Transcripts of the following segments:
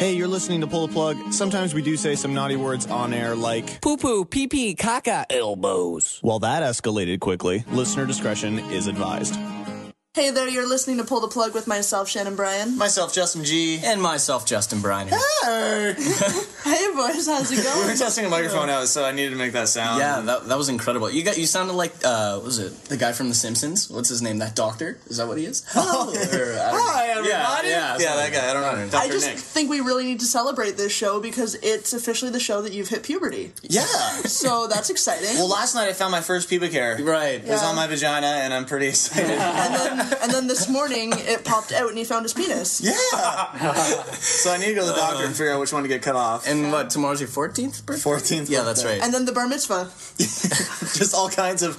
Hey, you're listening to Pull the Plug. Sometimes we do say some naughty words on air like poo poo, pee pee, caca, elbows. While that escalated quickly, listener discretion is advised. Hey there, you're listening to Pull the Plug with myself, Shannon Bryan. Myself, Justin G. And myself, Justin Bryan. Hey! hey, boys, how's it going? we going? were testing a microphone out, so I needed to make that sound. Yeah, that, that was incredible. You got you sounded like uh, what was it the guy from The Simpsons? What's his name? That doctor? Is that what he is? Oh. Or, I don't know. Hi, everybody. Yeah, yeah, yeah, that guy. I don't know. Dr. I just Nick. think we really need to celebrate this show because it's officially the show that you've hit puberty. Yeah. So that's exciting. Well, last night I found my first pubic hair. Right. It was Yeah. on my vagina, and I'm pretty excited. and then this morning it popped out and he found his penis. yeah. so I need to go to the doctor and figure out which one to get cut off. And what? Tomorrow's your fourteenth birthday. 14th. Yeah, that's right. And then the bar mitzvah. Just all kinds of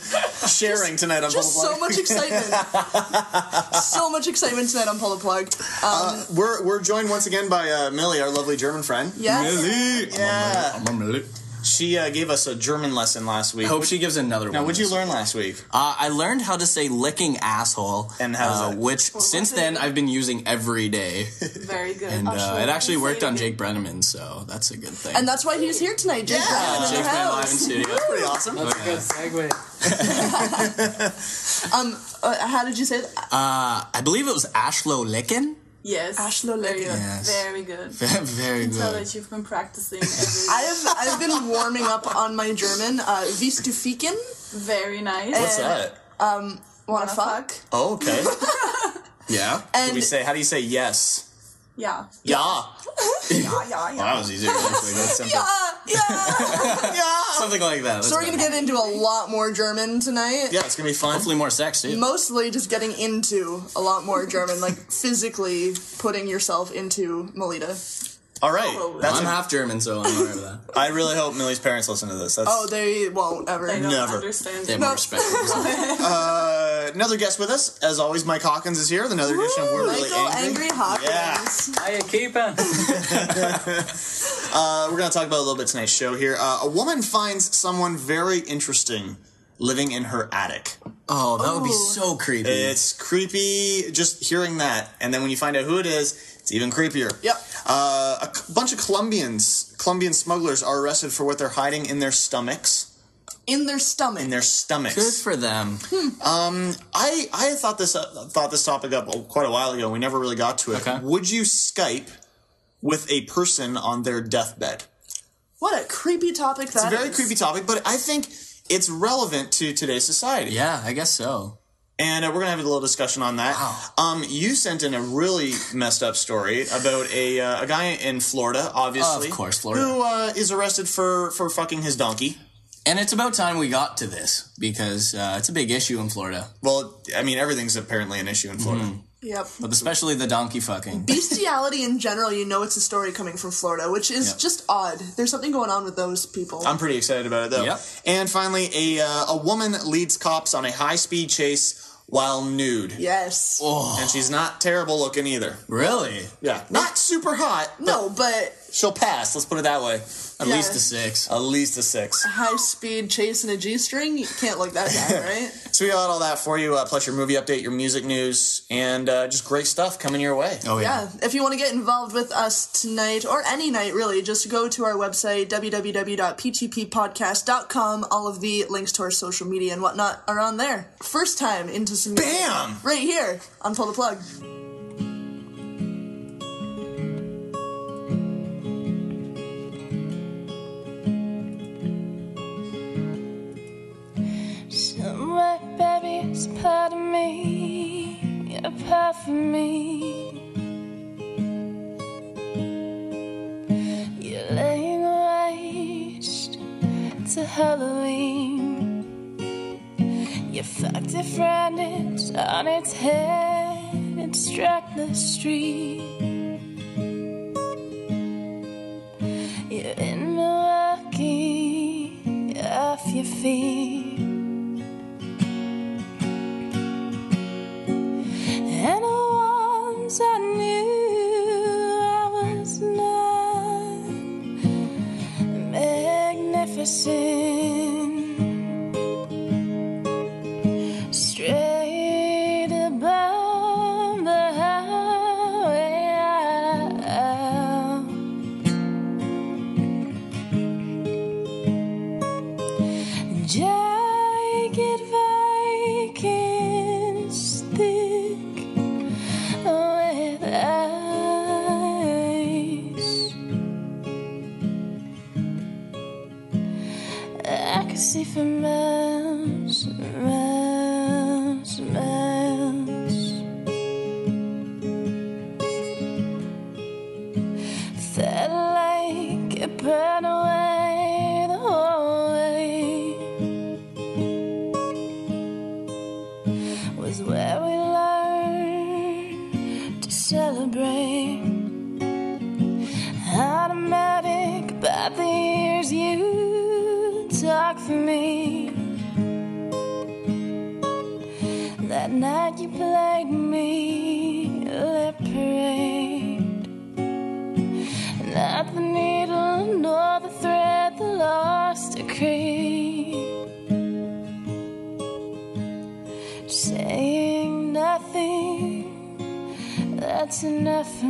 sharing tonight on Just Pull the so Plug. much excitement. so much excitement tonight on Pull the Plug. Um, We're, we're joined once again by uh, Millie, our lovely German friend. Yes. Millie. Yeah. I'm a minute. She uh, gave us a German lesson last week. Hope she gives another one. Now, what'd you learn last week? Uh, I learned how to say licking asshole, And how's uh, that? which since then I've been using every day, Very good. and uh, it actually worked on. Jake Brenneman, so that's a good thing. and that's why he's here tonight, Jake Brown in Jake's the been live in house. studio. Pretty awesome. That's a good segue. Um, uh, how did you say that? Uh, I believe it was Ashlo Licken. Yes. Ashlo Very Licken. good. Yes. Very good. Very Tell that you've been practicing every I have I've been warming up on my German. Uh, Wie du ficken? Very nice. What's that? Wanna Wanna fuck? Oh, okay. Yeah. Do And we say, how do you say yes? Yeah. Yeah. yeah, yeah, Well, that was easier. Actually. That's simple. yeah, yeah. Yeah. Something like that. So we're gonna get into a lot more German tonight. Yeah, it's going to be fun. hopefully more sex too. Mostly just getting into a lot more German, like physically putting yourself into Melita. All right. That's I'm a- half German, so I'm aware of that. I really hope Millie's parents listen to this. That's Oh, they won't ever. I don't Never. understand. They have No. more respect. uh, another guest with us. As always, Mike Hawkins is here. with Another edition of We're Really Michael Angry. Angry Hawkins. How you keeping? Uh, we're going to talk about a little bit tonight's show here. Uh, a woman finds someone very interesting living in her attic. Oh, that would be so creepy. It's creepy just hearing that. And then when you find out who it is, it's even creepier. Yep. Uh, a c- bunch of Colombians, Colombian smugglers, are arrested for what they're hiding in their stomachs. In their stomach. In their stomachs. Good for them. I I thought this uh, thought this topic up quite a while ago. We never really got to it. Okay. Would you Skype with a person on their deathbed? what a creepy topic that It's a very is. creepy topic, but I think it's relevant to today's society. Yeah, I guess so. And uh, we're gonna have a little discussion on that. Um, you sent in a really messed up story about a uh, a guy in Florida, obviously, Of course, Florida. who uh, is arrested for for fucking his donkey. And it's about time we got to this because uh, it's a big issue in Florida, Well, I mean, everything's apparently an issue in Florida. Mm-hmm. Yep. but especially the donkey fucking. Bestiality in general, you know it's a story coming from Florida, which is Yep. just odd. There's something going on with those people. I'm pretty excited about it though. Yep. And finally, a uh, a woman leads cops on a high speed chase while nude. yes. Oh, And she's not terrible looking either. really? Yeah. Not super hot. no, but She'll pass. Let's put it that way. At Yeah. least a six. At least a six. high speed chase in a G string, you can't look that bad, right? So we got all that for you. Uh, plus your movie update, your music news, and uh, just great stuff coming your way. Oh yeah. Yeah, if you want to get involved with us tonight or any night really, just go to our website www.ptppodcast.com. All of the links to our social media and whatnot are on there. First time into some Bam! right here on Pull the Plug. Part of me, a part of me. You're laying waste to Halloween. You fucked a friend, it's on its head, it struck the street. You're in Milwaukee, off your feet. Magnificent. For miles, enough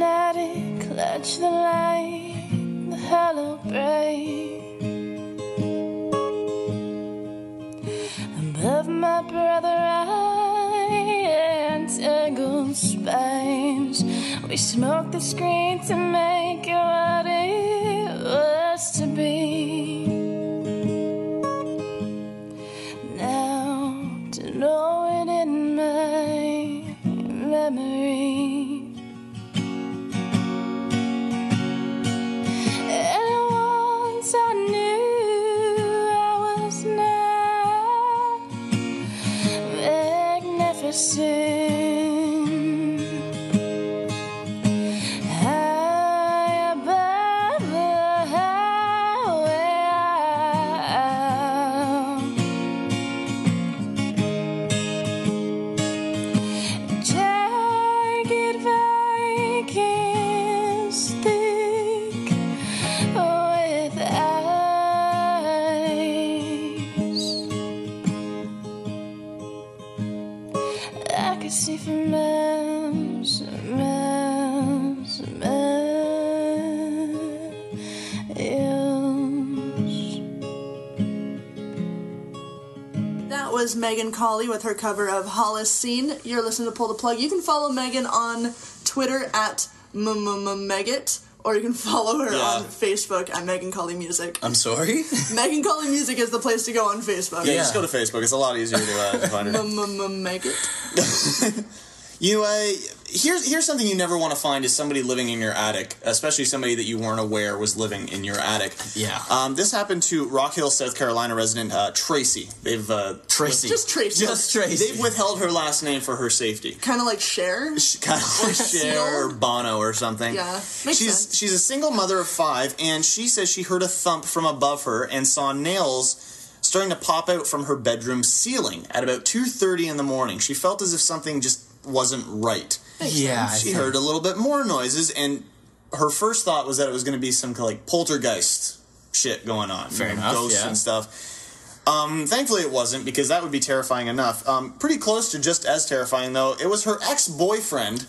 It clutch the light, the hollow break. Above my brother, I entangled spines. We smoked the screen to make Megan Colley with her cover of Hollis Scene. You're listening to Pull the Plug. You can follow Megan on Twitter at Megget, or you can follow her Yeah. on Facebook at Megan Colley Music. I'm sorry. Megan Colley Music is the place to go on Facebook. Yeah, just go to Facebook. It's a lot easier to, uh, find her. Megget. You uh, here's here's something you never want to find is somebody living in your attic, especially somebody that you weren't aware was living in your attic. Yeah. Um, this happened to Rock Hill, South Carolina resident uh, Tracy. They've uh, Tracy. Just Tracy. Just Tracy. they've withheld her last name for her safety. Kind of like Cher. kind of like Cher or Bono or something. Yeah, makes she's sense. she's a single mother of five, and she says she heard a thump from above her and saw nails starting to pop out from her bedroom ceiling at about two thirty in the morning. She felt as if something just wasn't right. Yeah. I She heard a little bit more noises, and her first thought was that it was going to be some kind of like poltergeist shit going on, Fair you know, enough, ghosts yeah. and stuff. Um, thankfully, it wasn't because that would be terrifying enough. Um, pretty close to just as terrifying, though. It was her ex-boyfriend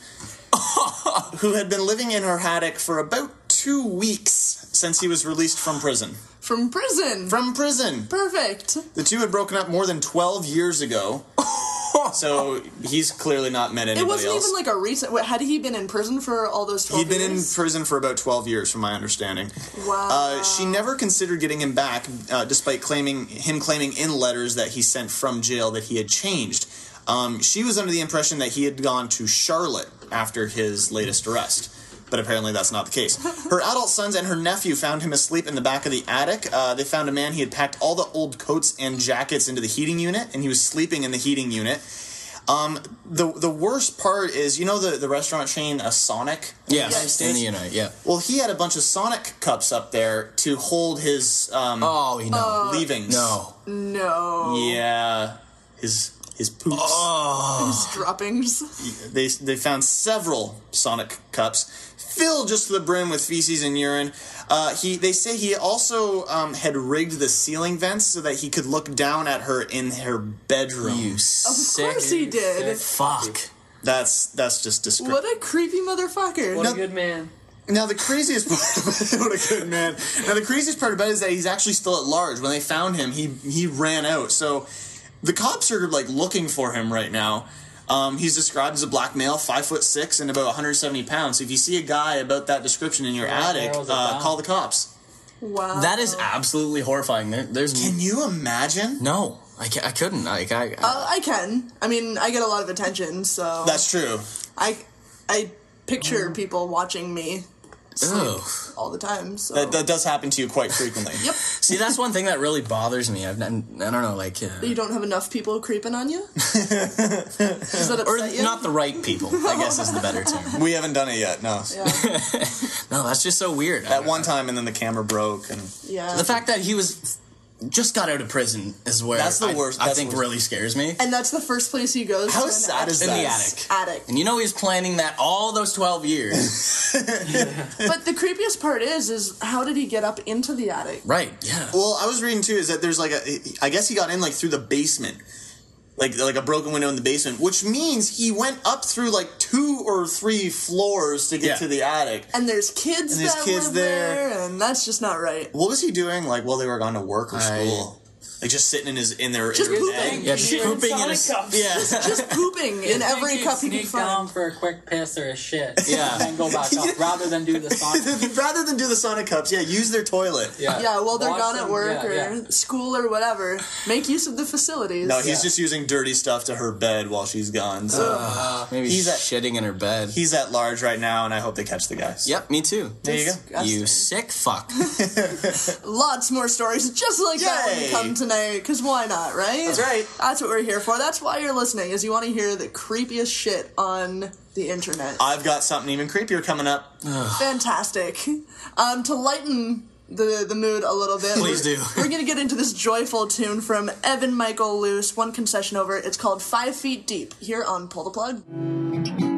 who had been living in her attic for about two weeks since he was released from prison. From prison. From prison, Perfect. the two had broken up more than twelve years ago. so he's clearly not met anybody It wasn't else. even like a recent. What, had he been in prison for all those 12 He'd been in prison for about 12 years, from my understanding. Wow. Uh, she never considered getting him back, uh, despite claiming him claiming in letters that he sent from jail that he had changed. Um, she was under the impression that he had gone to Charlotte after his latest arrest. But apparently that's not the case. Her adult sons and her nephew found him asleep in the back of the attic. Uh, they found a man, he had packed all the old coats and jackets into the heating unit, and he was sleeping in the heating unit. Um, the the worst part is, you know, the, the restaurant chain, a Sonic? in the United Yes, in the States? United, yeah. Well, he had a bunch of Sonic cups up there to hold his um, Oh, you know. leavings. no. No. Yeah, his his poops. Oh. Droppings. They they found several Sonic cups filled just to the brim with feces and urine. Uh, he they say he also um, had rigged the ceiling vents so that he could look down at her in her bedroom. You Of sick. course he did. Fuck. That's that's just disgusting. What a creepy motherfucker. What No- a good man. Now the craziest part, what a good man. Now the craziest part about it is that he's actually still at large. When they found him, he he ran out. So the cops are like looking for him right now. Um, he's described as a black male, five foot six and about 170 pounds. So if you see a guy about that description in your Yeah, attic, uh, call the cops. Wow. That is absolutely horrifying. There, there's Can you imagine? no. I, ca- I couldn't. Like I. Uh, I can. I mean, I get a lot of attention, so That's true. I I picture people watching me Ugh. all the time. So That, that does happen to you quite frequently. yep. See, that's one thing that really bothers me. I've, I don't know, like, uh, You don't have enough people creeping on you. Does that or you? not the right people. I guess is the better term. We haven't done it yet. No. Yeah. No, that's just so weird. At one time, and then the camera broke, and Yeah. the fact that he was just got out of prison is where That's the I, worst- I that's think worst. really scares me. and that's the first place he goes. How to an sad is In that? the attic. Attic. And you know he's planning that all those twelve years. But the creepiest part is, is how did he get up into the attic? right? Yeah. Well, I was reading too is that there's like a I guess he got in like through the basement. Like like a broken window in the basement, which means he went up through like two or three floors to get Yeah. to the attic. And there's kids And there's that kids live there. there, and that's just not right. What was he doing like while they were gone to work or I- school? Like just sitting in his in their Just in their pooping. bed? Yeah, just You're in pooping in Sonic his cups. yeah. Just pooping in every Think cup he you'd can sneak down find. for a quick piss or a shit. Yeah. And go back up rather than do the sonic. Rather than do the Sonic cups, yeah, use their toilet. Yeah. Yeah, while they're Watch gone them- at work yeah, or yeah. school or whatever, make use of the facilities. No, he's Yeah. just using dirty stuff to her bed while she's gone. So uh, Maybe He's he's at- shitting in her bed. he's at large right now, and I hope they catch the guys. Yep, me too. There you go. Disgusting. You sick fuck. Lots more stories just like that when you Yay. come tonight, because why not, right? That's right. That's what we're here for. That's why you're listening, is you want to hear the creepiest shit on the internet. I've got something even creepier coming up. Fantastic. Um, to lighten the the mood a little bit, Please we're, do. We're gonna get into this joyful tune from Evan Michael Luce, one concession over. It's called Five Feet Deep here on Pull the Plug.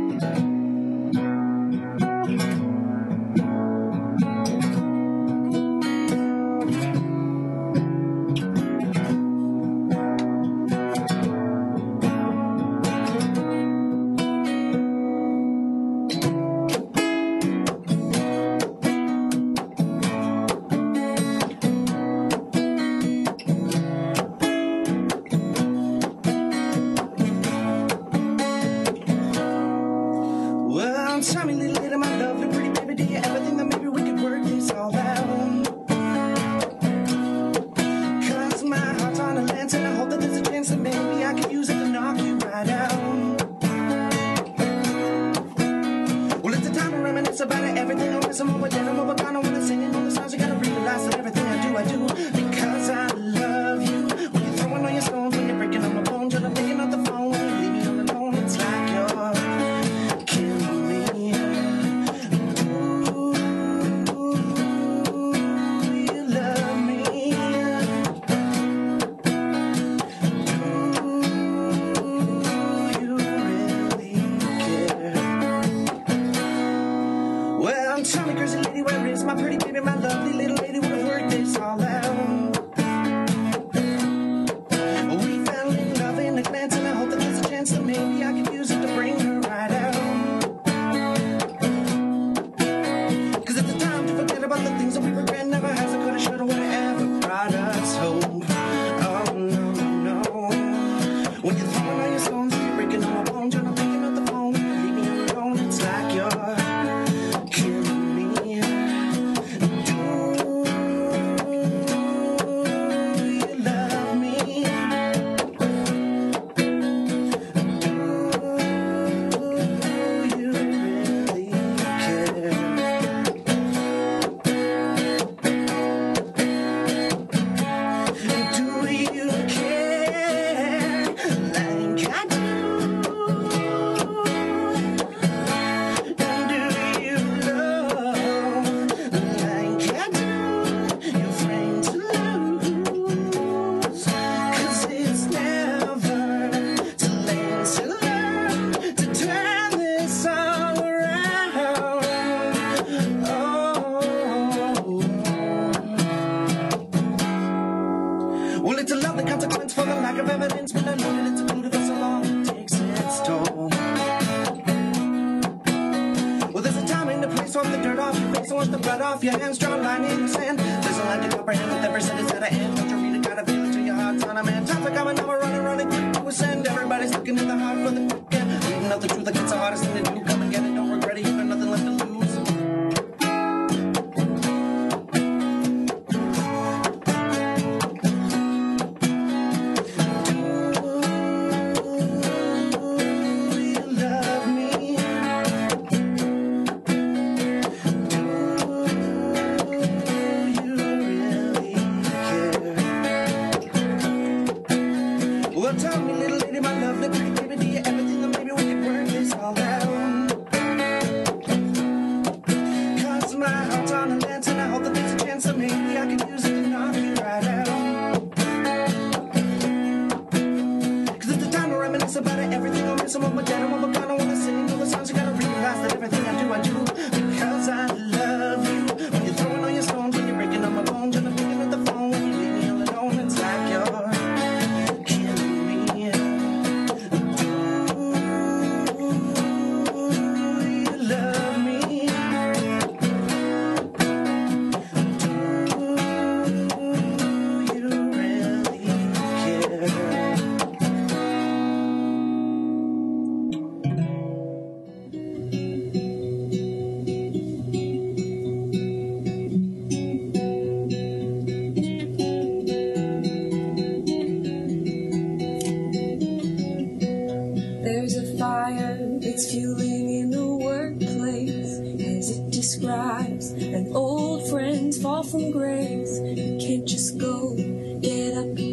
Go, get up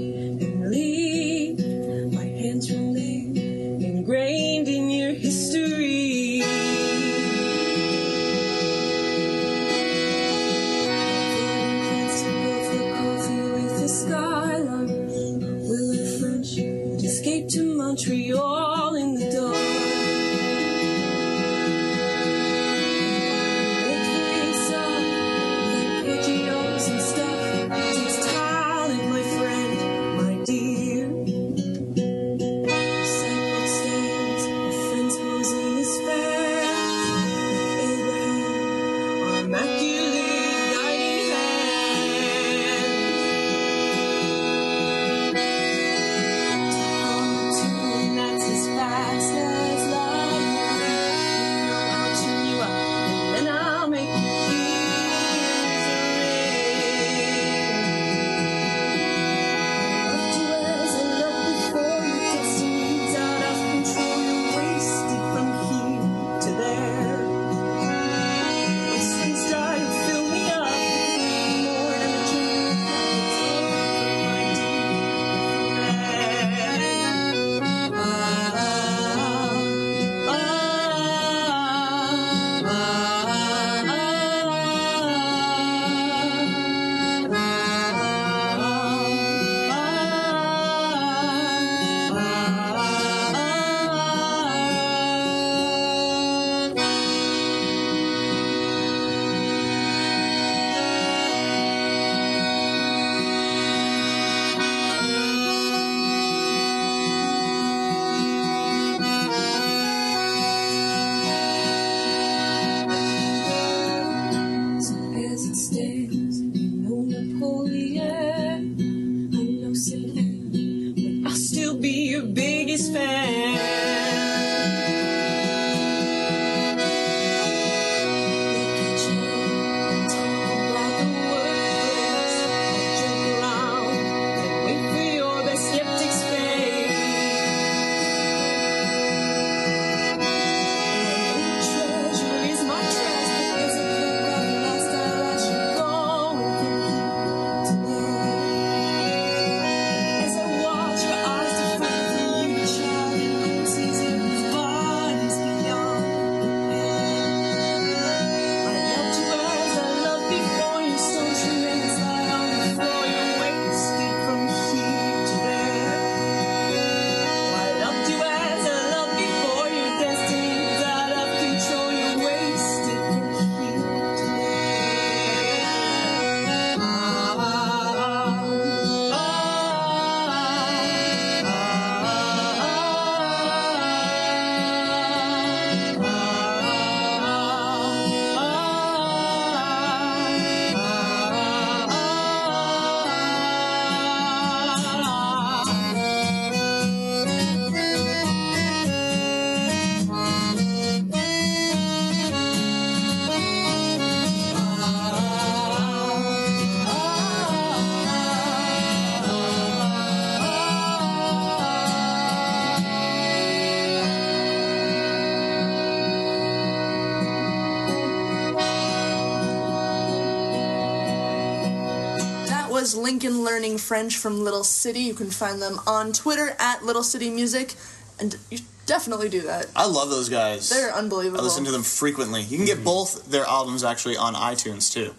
was Lincoln learning French from Little City. You can find them on Twitter at Little City Music, and you definitely do that. I love those guys. They're unbelievable. I listen to them frequently. You can get mhm. both their albums actually on iTunes too.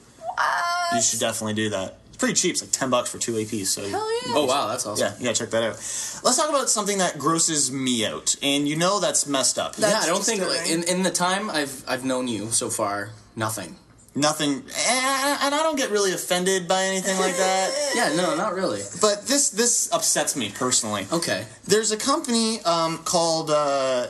You should definitely do that. It's pretty cheap. It's like ten bucks for two APs. So Hell yeah. Oh wow, that's awesome. yeah, yeah, check that out. Let's talk about something that grosses me out, and you know that's messed up. That- yeah, I don't think like, in in the time I've I've known you so far, nothing. Nothing, and I don't get really offended by anything like that. Yeah, no, not really. But this this upsets me personally. Okay. There's a company um, called, uh,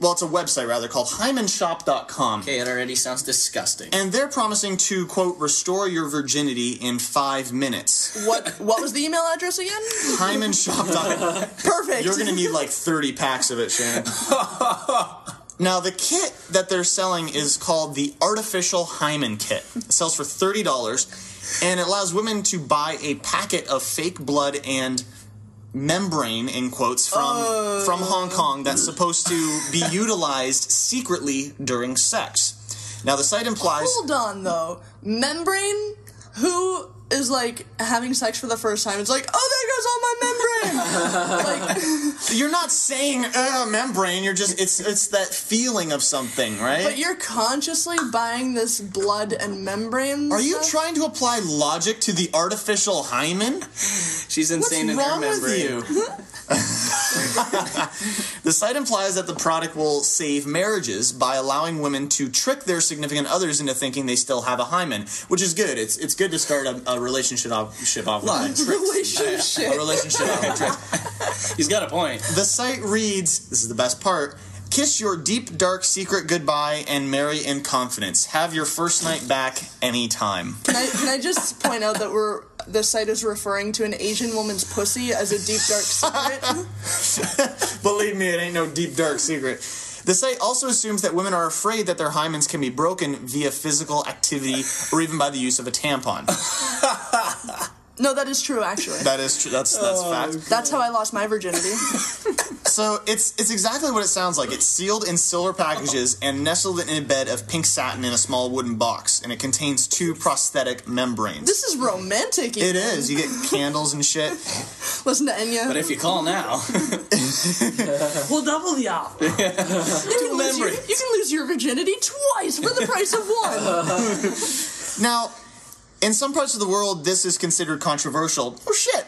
well, it's a website rather called HymanShop.com. Okay, it already sounds disgusting. And they're promising to, quote, restore your virginity in five minutes. What What was the email address again? HymanShop.com. Perfect. You're going to need like 30 packs of it, Shannon. now, the kit that they're selling is called the Artificial Hymen Kit. It sells for $30 and it allows women to buy a packet of fake blood and membrane in quotes from oh. from Hong Kong that's supposed to be utilized secretly during sex. Now the site implies Hold on though. Membrane? Who is like having sex for the first time? It's like, oh, there goes all my membrane. like, you're not saying uh, membrane, you're just it's it's that feeling of something, right? but you're consciously buying this blood and membrane. Are you stuff? trying to apply logic to the artificial hymen? She's What's insane in wrong her with you? the site implies that the product will save marriages by allowing women to trick their significant others into thinking they still have a hymen, which is good. It's it's good to start a, a relationship off, ship off with a relationship? a relationship off with tricks. He's got a point. The site reads, this is the best part. Kiss your deep, dark secret goodbye and marry in confidence. Have your first night back anytime. Can I, can I just point out that we're the site is referring to an Asian woman's pussy as a deep dark secret? Believe me, it ain't no deep, dark secret. The site also assumes that women are afraid that their hymens can be broken via physical activity or even by the use of a tampon. no, that is true. Actually, That is true. That's that's oh, fact. that's how I lost my virginity. So it's it's exactly what it sounds like. It's sealed in silver packages and nestled in a bed of pink satin in a small wooden box, and it contains two prosthetic membranes. This is romantic. It is. You get candles and shit. Listen to Enya. But if you call now, We'll double the offer. you, can lose your, you can lose your virginity twice for the price of one. Now, in some parts of the world, this is considered controversial. Oh shit!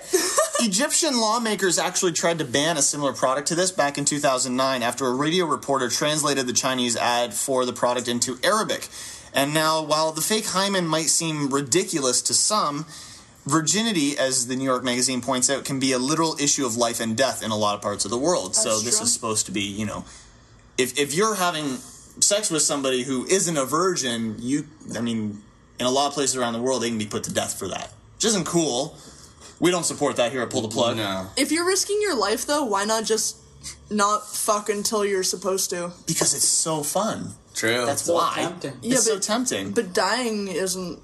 Egyptian lawmakers actually tried to ban a similar product to this back in 2009 after a radio reporter translated the Chinese ad for the product into Arabic. And now, while the fake hymen might seem ridiculous to some, virginity, as the New York Magazine points out, can be a literal issue of life and death in a lot of parts of the world. so this true. is supposed to be, you know, if if you're having sex with somebody who isn't a virgin, you, I mean, in a lot of places around the world, they can be put to death for that, which isn't cool. We don't support that here at Pull the Plug. no. if you're risking your life, though, why not just not fuck until you're supposed to? Because it's so fun. True. That's So why. tempting. It's Yeah, so tempting. But dying isn't.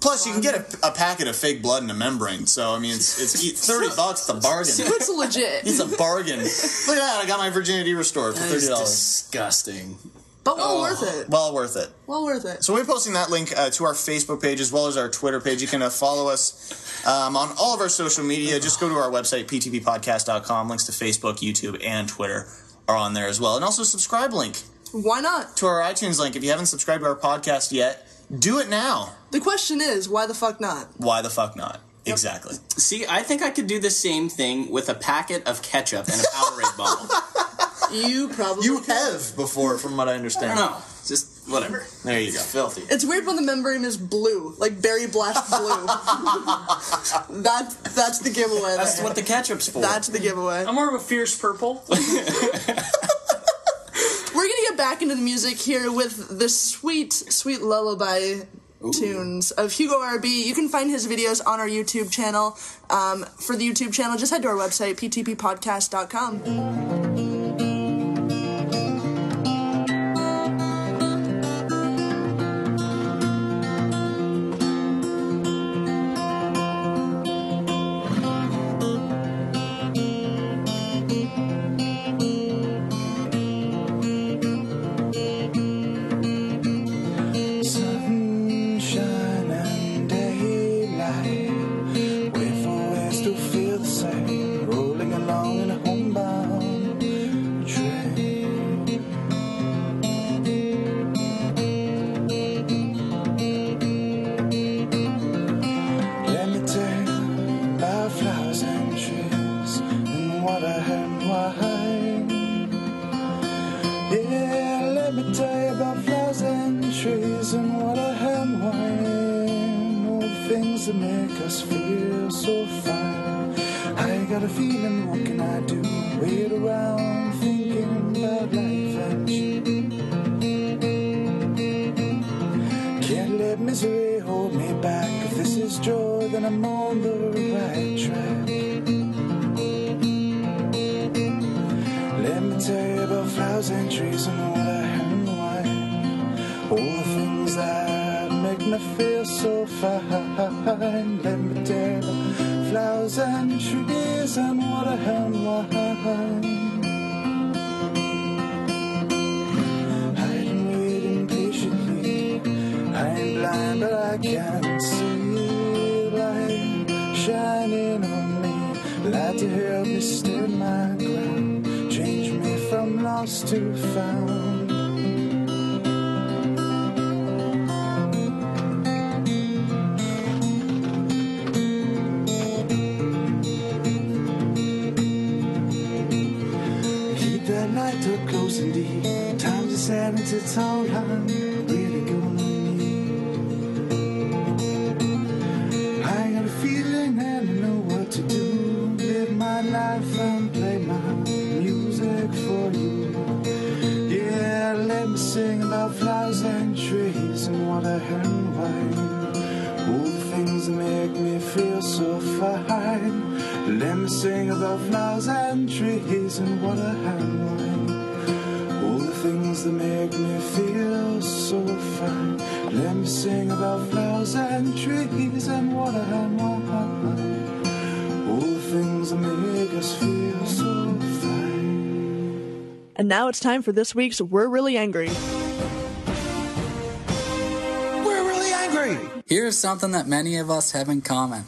Plus, you can get a, a packet of fake blood in a membrane. So I mean, it's it's thirty bucks. The bargain. It's legit. It's a bargain. Look at that! I got my virginity restored for thirty is dollars. disgusting. But well worth it. Well worth it. Well worth it. So we're posting that link uh, to our Facebook page as well as our Twitter page. You can uh, follow us um, on all of our social media. Just go to our website, ptppodcast.com. Links to Facebook, YouTube, and Twitter are on there as well. And also subscribe link Why not? to our iTunes link. If you haven't subscribed to our podcast yet, do it now. The question is, why the fuck not? Why the fuck not? Exactly. See, I think I could do the same thing with a packet of ketchup and a Powerade bottle. You probably. You have before, from what I I understand. don't. Just whatever. There you go. Filthy. It's weird when the membrane is blue, like berry blast blue. that that's the giveaway. That's there. what the ketchup's for. That's the giveaway. I'm more of a fierce purple. We're gonna get back into the music here with the sweet, sweet lullaby tunes of Hugo RB. You can find his videos on our YouTube channel. Um, for the YouTube channel, just head to our website, ptppodcast.com. feel so fine. Let me sing about flowers and trees and water and wine. All the things that make me feel so fine. Let me sing about flowers and trees and. All the things that make us feel so fine. And now it's time for this week's We're Really Angry. Here's something that many of us have in common.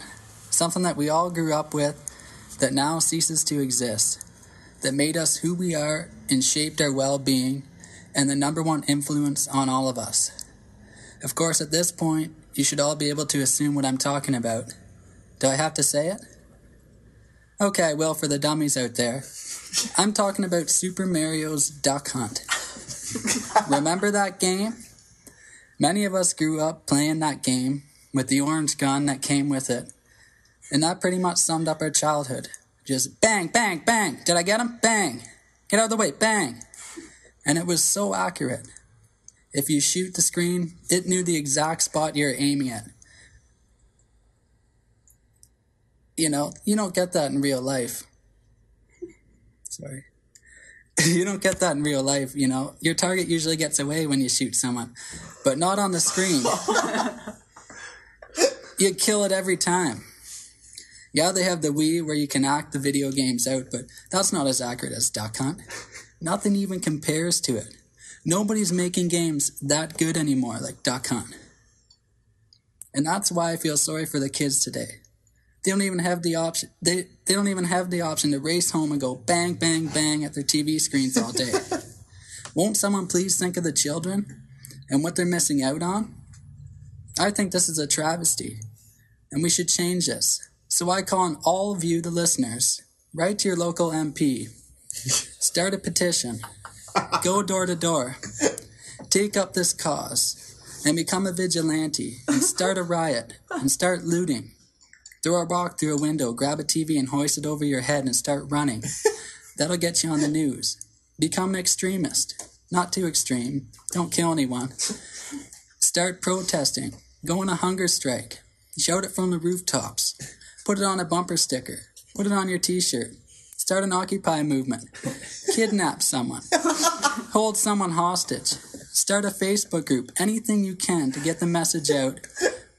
Something that we all grew up with that now ceases to exist. That made us who we are and shaped our well being and the number one influence on all of us. Of course, at this point, you should all be able to assume what I'm talking about. Do I have to say it? Okay, well, for the dummies out there, I'm talking about Super Mario's Duck Hunt. Remember that game? Many of us grew up playing that game with the orange gun that came with it. And that pretty much summed up our childhood. Just bang, bang, bang. Did I get him? Bang. Get out of the way. Bang. And it was so accurate. If you shoot the screen, it knew the exact spot you're aiming at. You know, you don't get that in real life. Sorry. you don't get that in real life, you know. Your target usually gets away when you shoot someone, but not on the screen. you kill it every time. Yeah, they have the Wii where you can act the video games out, but that's not as accurate as Duck Hunt. Nothing even compares to it. Nobody's making games that good anymore like Duck Hunt. And that's why I feel sorry for the kids today. They don't even have the option they, they don't even have the option to race home and go bang bang bang at their TV screens all day. Won't someone please think of the children and what they're missing out on? I think this is a travesty, and we should change this. So I call on all of you, the listeners, write to your local MP, start a petition, go door to door, take up this cause, and become a vigilante, and start a riot, and start looting. Throw a rock through a window, grab a TV, and hoist it over your head and start running. That'll get you on the news. Become an extremist. Not too extreme. Don't kill anyone. Start protesting. Go on a hunger strike. Shout it from the rooftops. Put it on a bumper sticker. Put it on your t shirt. Start an Occupy movement. Kidnap someone. Hold someone hostage. Start a Facebook group. Anything you can to get the message out.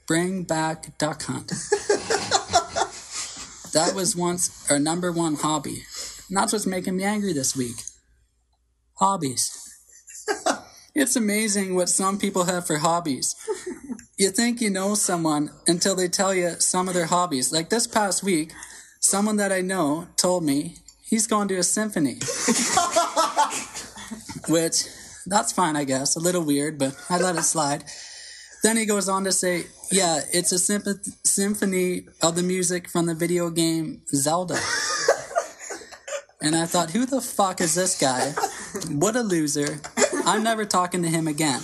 Bring back Duck Hunt. That was once our number one hobby. And that's what's making me angry this week. Hobbies. It's amazing what some people have for hobbies. You think you know someone until they tell you some of their hobbies. Like this past week, someone that I know told me he's going to a symphony. Which, that's fine, I guess. A little weird, but I let it slide. Then he goes on to say, yeah, it's a symph- symphony of the music from the video game Zelda. and I thought, who the fuck is this guy? What a loser. I'm never talking to him again.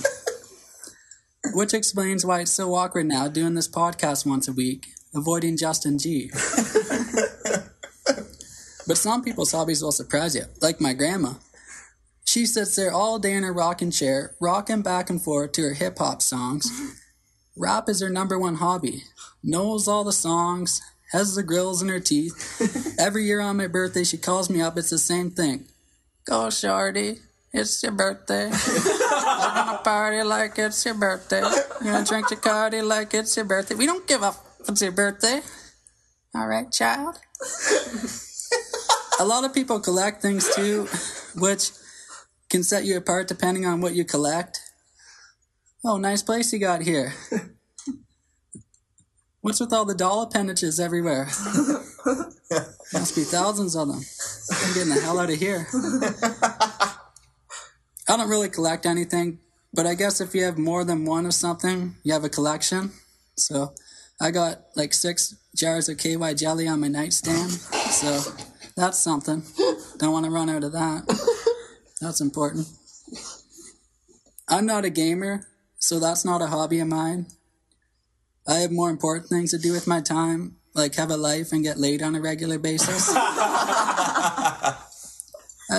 which explains why it's so awkward now doing this podcast once a week, avoiding Justin G. but some people's hobbies will surprise you, like my grandma. She sits there all day in her rocking chair, rocking back and forth to her hip hop songs. Mm-hmm. Rap is her number one hobby. Knows all the songs, has the grills in her teeth. Every year on my birthday, she calls me up. It's the same thing. Go, shorty. It's your birthday. We're gonna party like it's your birthday. You're gonna drink your cardi like it's your birthday. We don't give up. it's your birthday. All right, child. a lot of people collect things too, which can set you apart depending on what you collect. Oh, nice place you got here. What's with all the doll appendages everywhere? Must be thousands of them. I'm getting the hell out of here. I don't really collect anything, but I guess if you have more than one of something, you have a collection. So I got like six jars of KY jelly on my nightstand. So that's something. Don't want to run out of that. That's important. I'm not a gamer, so that's not a hobby of mine. I have more important things to do with my time, like have a life and get laid on a regular basis. I've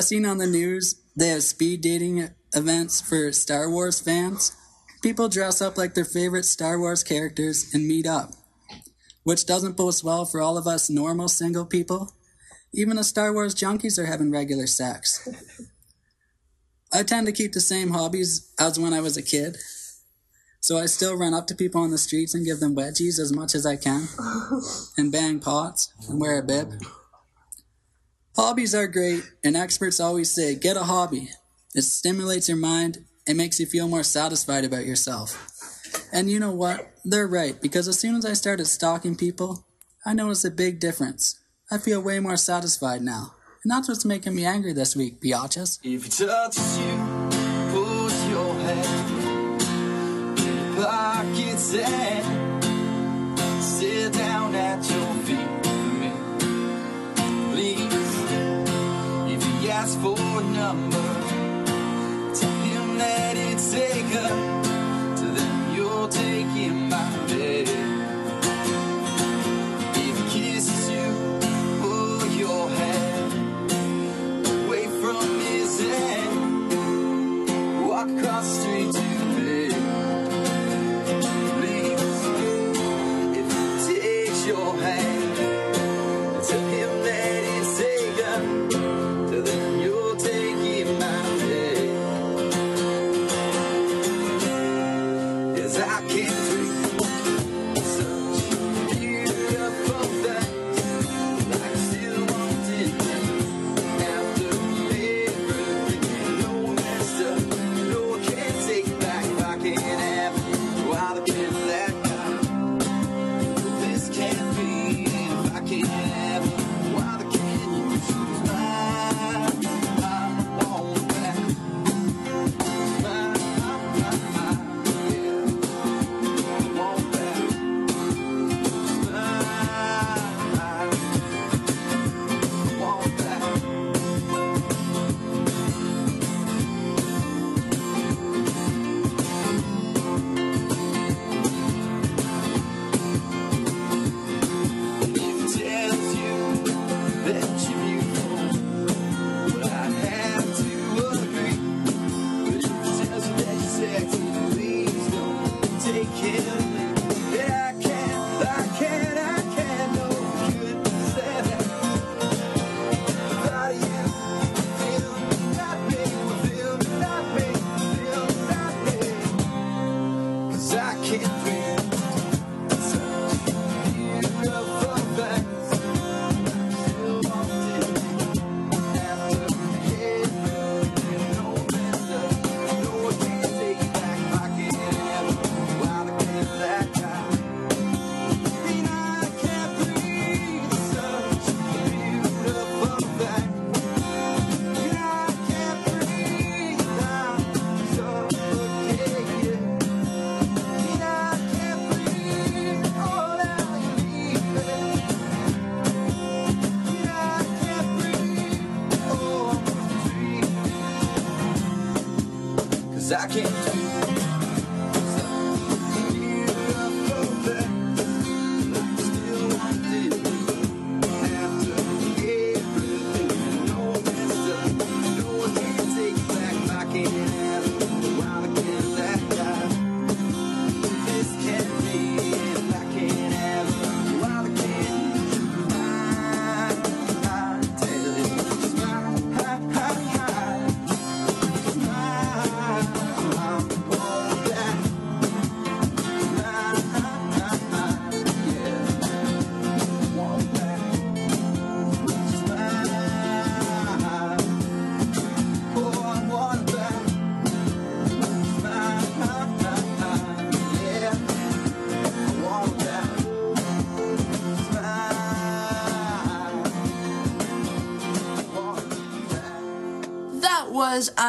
seen on the news they have speed dating events for Star Wars fans. People dress up like their favorite Star Wars characters and meet up, which doesn't bode well for all of us normal single people. Even the Star Wars junkies are having regular sex. I tend to keep the same hobbies as when I was a kid. So I still run up to people on the streets and give them wedgies as much as I can, and bang pots and wear a bib. Hobbies are great, and experts always say get a hobby. It stimulates your mind, it makes you feel more satisfied about yourself. And you know what? They're right, because as soon as I started stalking people, I noticed a big difference. I feel way more satisfied now. And that's what's making me angry this week, biatches. If he touches you, put your sit down at your feet. Please, if for a number, tell him that it's taken. To then you're taking my bed. Across street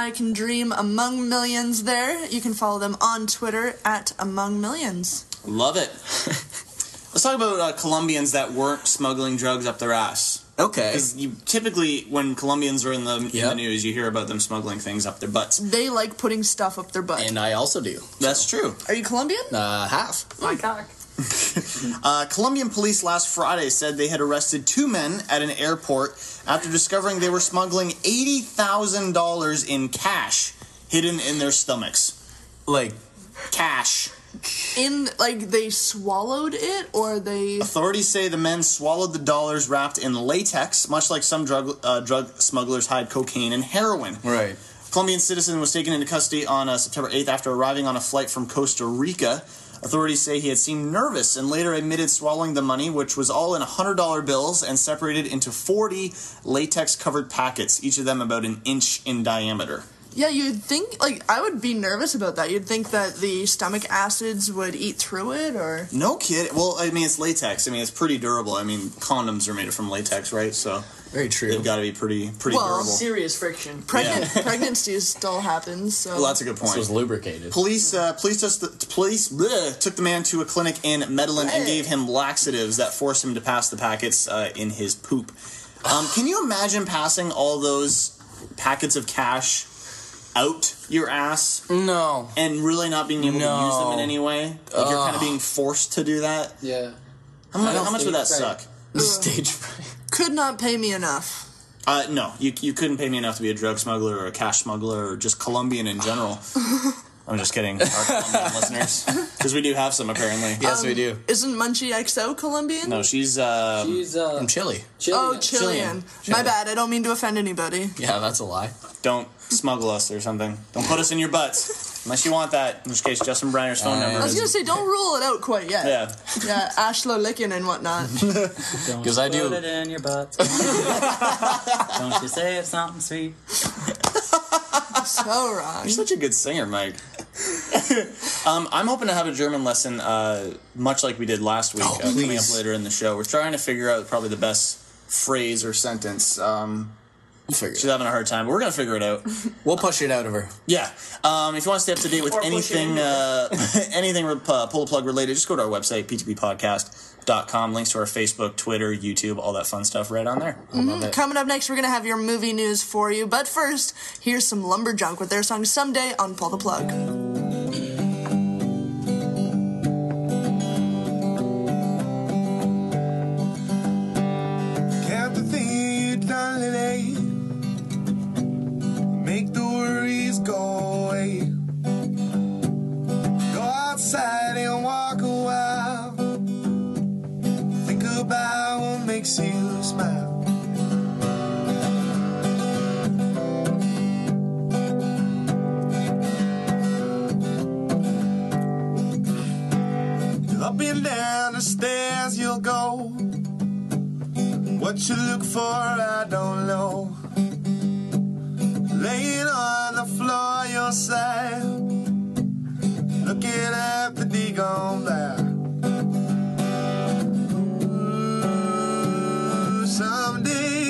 I Can Dream Among Millions there. You can follow them on Twitter at Among Millions. Love it. Let's talk about uh, Colombians that weren't smuggling drugs up their ass. Okay. Because you typically, when Colombians are in the, in the news, you hear about them smuggling things up their butts. They like putting stuff up their butt. And I also do. That's true. Are you Colombian? Uh, half. My cock. Uh, Colombian police last Friday said they had arrested two men at an airport after discovering they were smuggling $80,000 in cash hidden in their stomachs. Like, Cash. In like they swallowed it or they Authorities say the men swallowed the dollars wrapped in latex, much like some drug uh, drug smugglers hide cocaine and heroin. right. Colombian citizen was taken into custody on uh, September 8th after arriving on a flight from Costa Rica. Authorities say he had seemed nervous and later admitted swallowing the money, which was all in $100 bills and separated into 40 latex covered packets, each of them about an inch in diameter. Yeah, you'd think like I would be nervous about that. You'd think that the stomach acids would eat through it or No kid. Well, I mean, it's latex. I mean, it's pretty durable. I mean, condoms are made from latex, right? So Very true. they've got to be pretty pretty Well, durable. Serious friction. pregnant pregnancy still happens. So Well, that's a good point. This was lubricated. Police, uh, police, just the, police bleh, took the man to a clinic in Medellin and gave him laxatives that forced him to pass the packets uh, in his poop. Um, can you imagine passing all those packets of cash out your ass No. and really not being able to use them in any way? Like you're kind of being forced to do that. Yeah. How much, how much would that think- suck? Stage fright. could not pay me enough. Uh, no, you, you couldn't pay me enough to be a drug smuggler or a cash smuggler or just Colombian in general. I'm just kidding, our Colombian listeners, because we do have some apparently. Yes, we do. Isn't Munchie XO Colombian? No, she's uh, She's uh, From Chile. Oh, Chilean. Chilean. My bad. I don't mean to offend anybody. Yeah, that's a lie. don't smuggle us or something. Don't put us in your butts unless you want that. In which case, Justin Briner's phone Uh, number I was is gonna say, don't rule it out quite yet. yeah. Yeah, Ashlo licking and whatnot. Don't 'Cause I do- Put it in your butt. Don't you say it's something sweet. so wrong. You're such a good singer, Mike. um, I'm hoping to have a German lesson, uh, much like we did last week, Oh, uh, coming up later in the show. We're trying to figure out probably the best phrase or sentence. Um, We'll figure she's it having a hard time, but we're gonna figure it out. We'll push it out of her. Yeah. Um, if you want to stay up to date with Or push anything, into uh, anything uh, pull the plug related, just go to our website, ptppodcast.com. Links to our Facebook, Twitter, YouTube, all that fun stuff right on there. Mhm. Coming up next, we're gonna have your movie news for you. But first, here's some Lumberjunk with their song "Someday" on Pull the Plug. Count the things you've done today. Worries go away. Go outside and walk a while. Think about what makes you smile. Up and down the stairs you'll go. What you look for, I don't know. Laying on the floor, your side. Looking at the Degon there. Ooh, someday,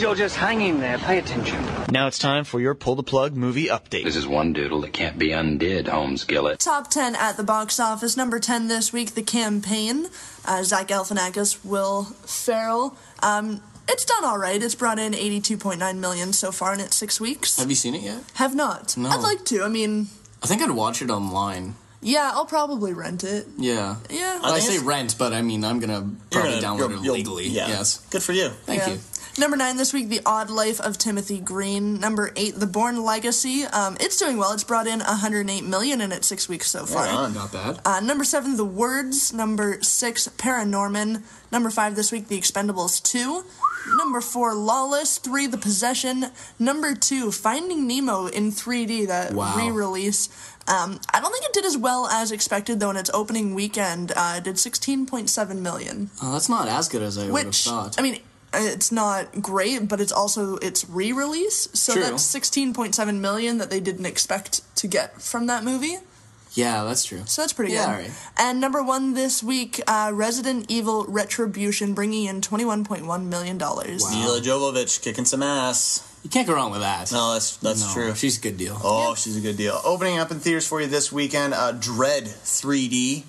Now, as you're just hanging there, pay attention. Now it's time for your pull the plug movie update. This is one doodle that can't be undid, Holmes Gillett. Top 10 at the box office. Number 10 this week, The Campaign. Uh, Zach Galifianakis, Will Ferrell. Um, it's done all right. It's brought in 82.9 million so far in its six weeks. Have you seen it yet? Have not. No. I'd like to. I mean, I think I'd watch it online. yeah, I'll probably rent it. Yeah. Yeah. I, I say rent, but I mean, I'm gonna probably gonna- download it you'll- legally. yeah. Yes. Good for you. Thank Yeah. you. Number nine this week, The Odd Life of Timothy Green. Number eight, The Bourne Legacy. Um, it's doing well. It's brought in 108 million in its six weeks so far. On. Not bad. Uh, number seven, The Words. Number six, Paranorman. Number five this week, The Expendables 2. Number four, Lawless. Three, The Possession. Number two, Finding Nemo in 3D, that Wow. re release. Um, I don't think it did as well as expected, though, in its opening weekend. Uh, it did 16.7 million. Oh, that's not as good as I would have Which, thought. I mean, it's not great, but it's also its re-release, so True. that's 16.7 million that they didn't expect to get from that movie. yeah, that's true. So that's pretty Yeah, good. alright. And number one this week, uh, Resident Evil Retribution, bringing in 21.1 million dollars. Milla Jovovich kicking some ass. You can't go wrong with that. No, that's that's No, true. She's a good deal. Oh, she's a good deal. Opening up in theaters for you this weekend, uh, Dredd 3D,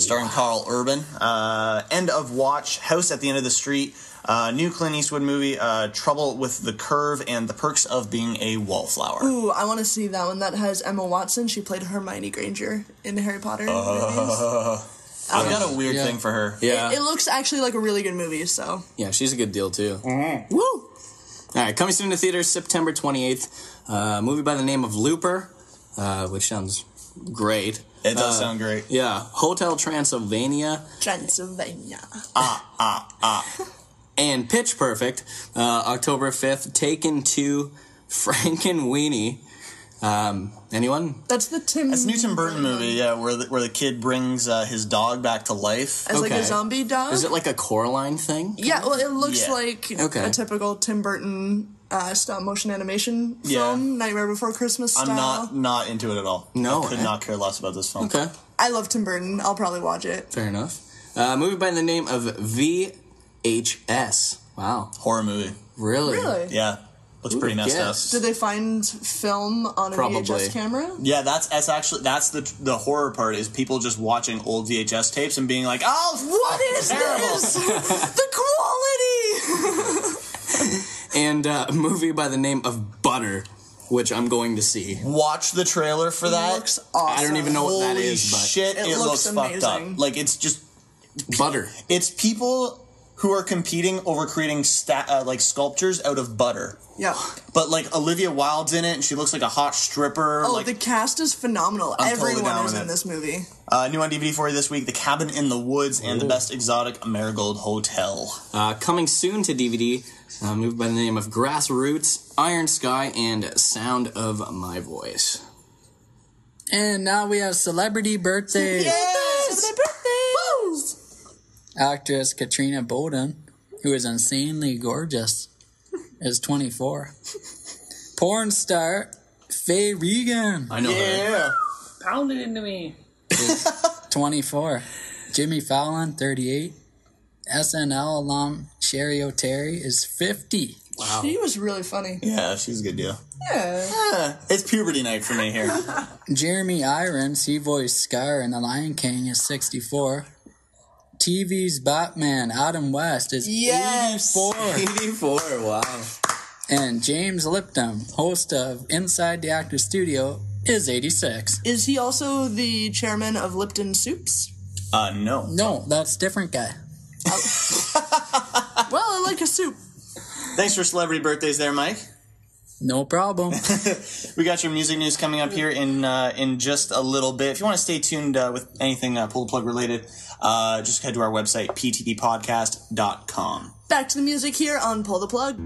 starring Karl Urban. Uh, end of Watch, House at the End of the Street, uh, new Clint Eastwood movie, uh, Trouble with the Curve and the Perks of Being a Wallflower. Ooh, I want to see that one. That has Emma Watson. She played Hermione Granger in the Harry Potter movies. Uh, I've got a weird Yeah. thing for her. Yeah. It looks actually like a really good movie. So Yeah, she's a good deal too. Mm-hmm. woo. All right, coming soon to theaters September 28th. Uh, a movie by the name of Looper, uh, which sounds great. It does Uh, sound great. Yeah, Hotel Transylvania Transylvania. and Pitch Perfect, uh, October 5th. Taken to Frankenweenie. Um, anyone? That's the Tim. That's a new Tim Burton movie, yeah, where the, where the kid brings uh, his dog back to life. As like a zombie dog. Is it like a Coraline thing? Yeah, well, it looks Yeah. like Okay. a typical Tim Burton uh, stop motion animation Yeah. film, Nightmare Before Christmas style. I'm not not into it at all. No, I could eh? not care less about this film. Okay, I love Tim Burton. I'll probably watch it. fair enough. Uh, a movie by the name of VHS. Wow, Horror movie. Really? Really? Yeah, looks pretty messed up. Did they find film on a Probably. VHS camera? Yeah, that's that's actually that's the the horror part is people just watching old VHS tapes and being like, "Oh, What is terrible." this? the quality. And uh, a movie by the name of Butter, which I'm going to see. Watch the trailer for that. looks awesome. I don't even know what that is, but shit! It, It looks, looks fucked up. Like it's just Butter. it's people who are competing over creating sta- uh, like sculptures out of butter. Yeah. But like Olivia Wilde's in it, and she looks like a hot stripper. Oh, like the cast is phenomenal. I'm totally Everyone down is with in it. this movie. uh, new on DVD for you this week: The Cabin in the Woods and The Best Exotic Marigold Hotel. Uh, coming soon to DVD, a movie by the name of Grassroots, Iron Sky, and Sound of My Voice. And now we have celebrity birthdays. Actress Katrina Bowden, who is insanely gorgeous, is 24. Porn star Faye Reagan, I know her. Pound it into me. 24. Jimmy Fallon, 38. SNL alum Cheri Oteri is 50. Wow. She was really funny. Yeah, she's a good deal. Yeah. Yeah, it's puberty night for me here. Jeremy Irons, he voiced Scar in The Lion King, is 64. TV's Batman, Adam West, is Yes. 84. 84, wow. And James Lipton, host of Inside the Actor Studio, is 86. Is he also the chairman of Lipton Soups? Uh, no. No, that's different guy. Well, I like a soup. Thanks for celebrity birthdays there, Mike. No problem. We got your music news coming up here in uh, in just a little bit. If you want to stay tuned uh, with anything uh, pull the plug related, uh, just head to our website ptppodcast.com. Back to the music here on Pull the Plug.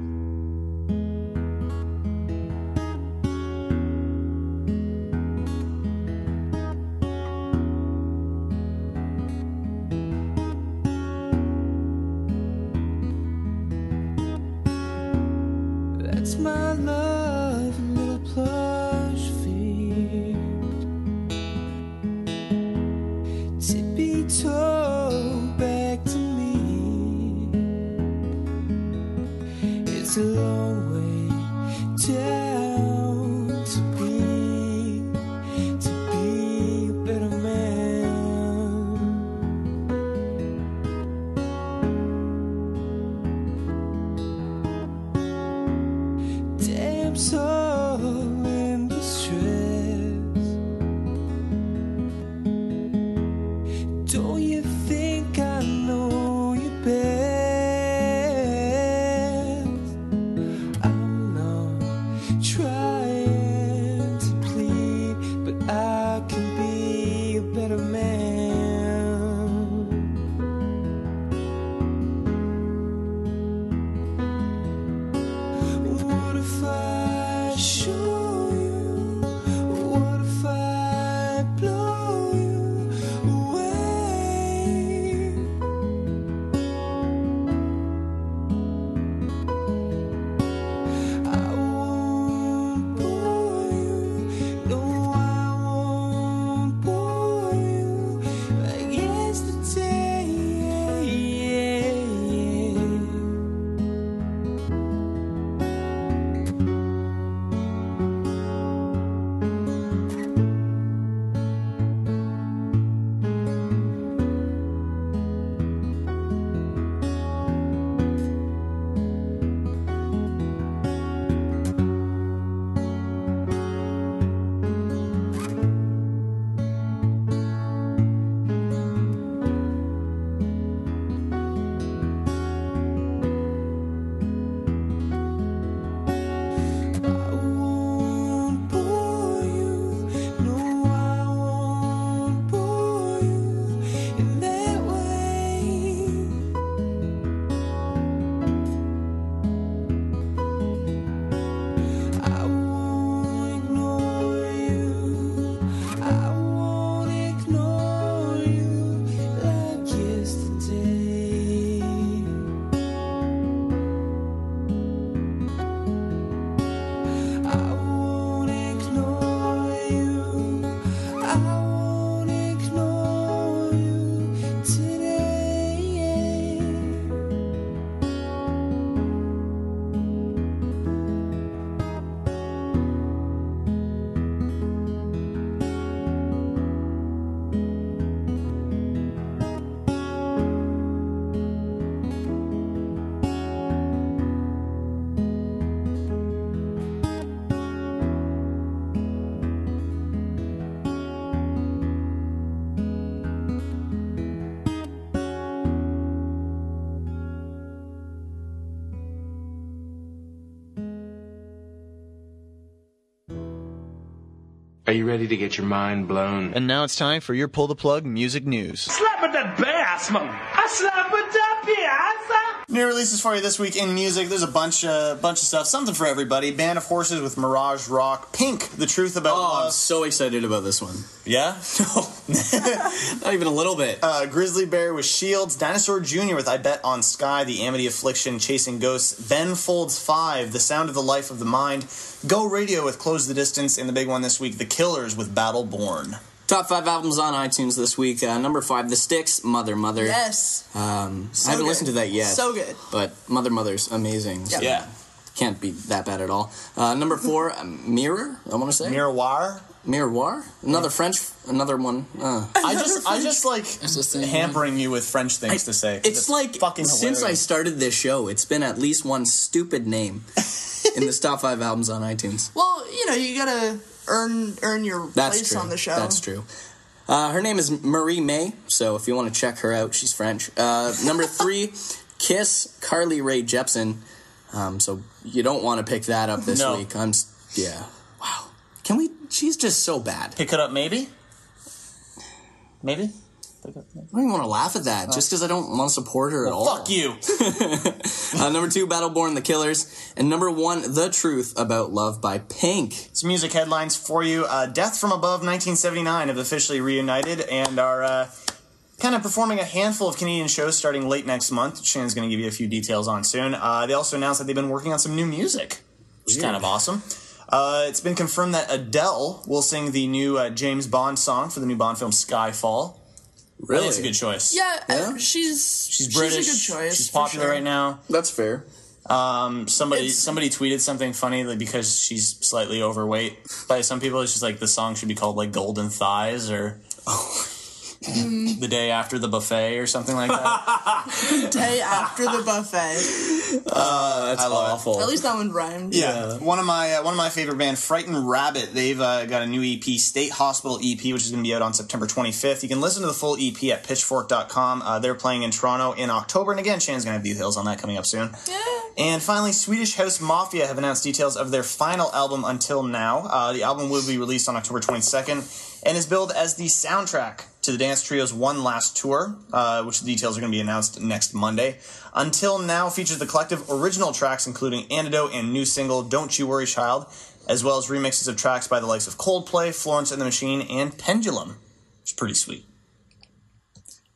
You ready to get your mind blown? And now it's time for your pull the plug music news. Slap at that bass, man. I slap at that piazza. New releases for you this week in music. There's a bunch, uh, bunch of stuff, something for everybody. Band of Horses with Mirage Rock, Pink, The Truth About Oh, I'm so excited about this one. Yeah, No, not even a little bit. uh, Grizzly Bear with Shields, Dinosaur Jr. with I Bet on Sky, The Amity Affliction, Chasing Ghosts, Ben Folds Five, The Sound of the Life of the Mind, Go Radio with Close the Distance, and the big one this week, The Killers with Battle Born. Top five albums on iTunes this week. Uh, number five, The Sticks, Mother Mother. Yes. Um, So I haven't good. listened to that yet. So good. But Mother Mother's amazing. Yeah. Yeah. can't be that bad at all. Uh, number four, Mirror. I want to say Miroir. Miroir. Another French. Another one. Uh. I just, I just like hampering you with French things to say. It's like fucking since I started this show, it's been at least one stupid name in the top five albums on iTunes. Well, you know, you gotta earn earn your That's place true. on the show. That's true. Uh, her name is Marie-Mai, so if you want to check her out, she's French. Uh, number three, Kiss, Carly Rae Jepsen. Um, so you don't want to pick that up this No. week. I'm, yeah. Wow. Can we? She's just so bad. Pick it up, maybe. Maybe. I don't even want to laugh at that, just because I don't want to support her at all. Fuck you. Uh, number two, Battleborn, The Killers, and number one, The Truth About Love by Pink. Some music headlines for you. Uh, Death from Above 1979 have officially reunited and are uh, kind of performing a handful of Canadian shows starting late next month. Shannon's going to give you a few details on soon. Uh, they also announced that they've been working on some new music, which is kind of awesome. Uh, it's been confirmed that Adele will sing the new uh, James Bond song for the new Bond film Skyfall. Really? It's a good choice. Yeah, uh, she's She's British. She's a good choice. She's for popular sure. right now. That's fair. Um, somebody It's- somebody tweeted something funny like, because she's slightly overweight. By some people, it's just like the song should be called like Golden Thighs or the day after the buffet or something like that. Day after the buffet. uh, that's awful. At least that one rhymed. Yeah, one of my uh, one of my favorite band, Frightened Rabbit. They've uh, got a new EP, State Hospital EP, which is going to be out on September 25th. You can listen to the full EP at Pitchfork.com. Uh, they're playing in Toronto in October, and again, Shan's going to have details on that coming up soon. And finally, Swedish House Mafia have announced details of their final album until now. Uh, the album will be released on October 22nd and is billed as the soundtrack to the dance trio's one last tour, uh, which the details are going to be announced next Monday. Until now features the collective original tracks, including Antidote and new single Don't You Worry Child, as well as remixes of tracks by the likes of Coldplay, Florence and the Machine, and Pendulum. It's pretty sweet.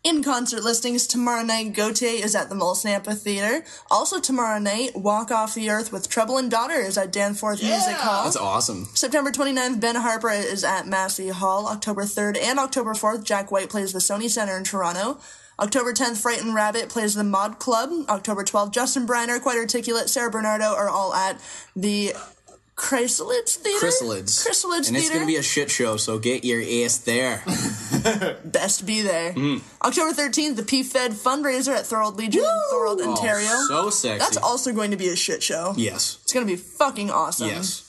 In concert listings, tomorrow night, Gotye is at the Molson Amphitheater. Also tomorrow night, Walk Off the Earth with Trouble and Daughter is at Danforth Music Hall. That's awesome. September 29th, Ben Harper is at Massey Hall. October 3rd and October 4th, Jack White plays the Sony Center in Toronto. October 10th, Frightened Rabbit plays the Mod Club. October 12th, Justin Briner, Quite Articulate, Sarah Bernardo are all at the Chrysalids Theater. Chrysalids. Chrysalids And it's going to be a shit show, so get your ass there. Best be there. Mm. October 13th, the P-Fed fundraiser at Thorold Legion in Thorold, Oh, Ontario. so sexy. That's also going to be a shit show. Yes. It's going to be fucking awesome. Yes.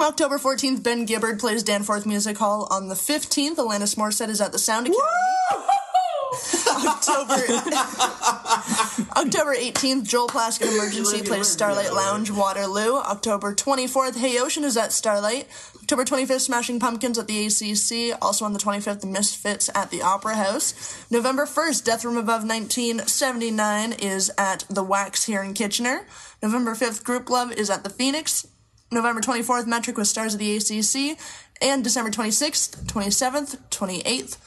October 14th, Ben Gibbard plays Danforth Music Hall. On the 15th, Alanis Morissette is at the Sound Academy. October October 18th, Joel Plaskett Emergency plays Starlight Lounge, Waterloo. October 24th, Hey Ocean is at Starlight. October 25th, Smashing Pumpkins at the ACC. Also on the 25th, The Misfits at the Opera House. November 1st, Death from Above 1979 is at the Wax here in Kitchener. November 5th, Group Love is at the Phoenix. November 24th, Metric with Stars of the ACC. And December 26th, 27th, 28th,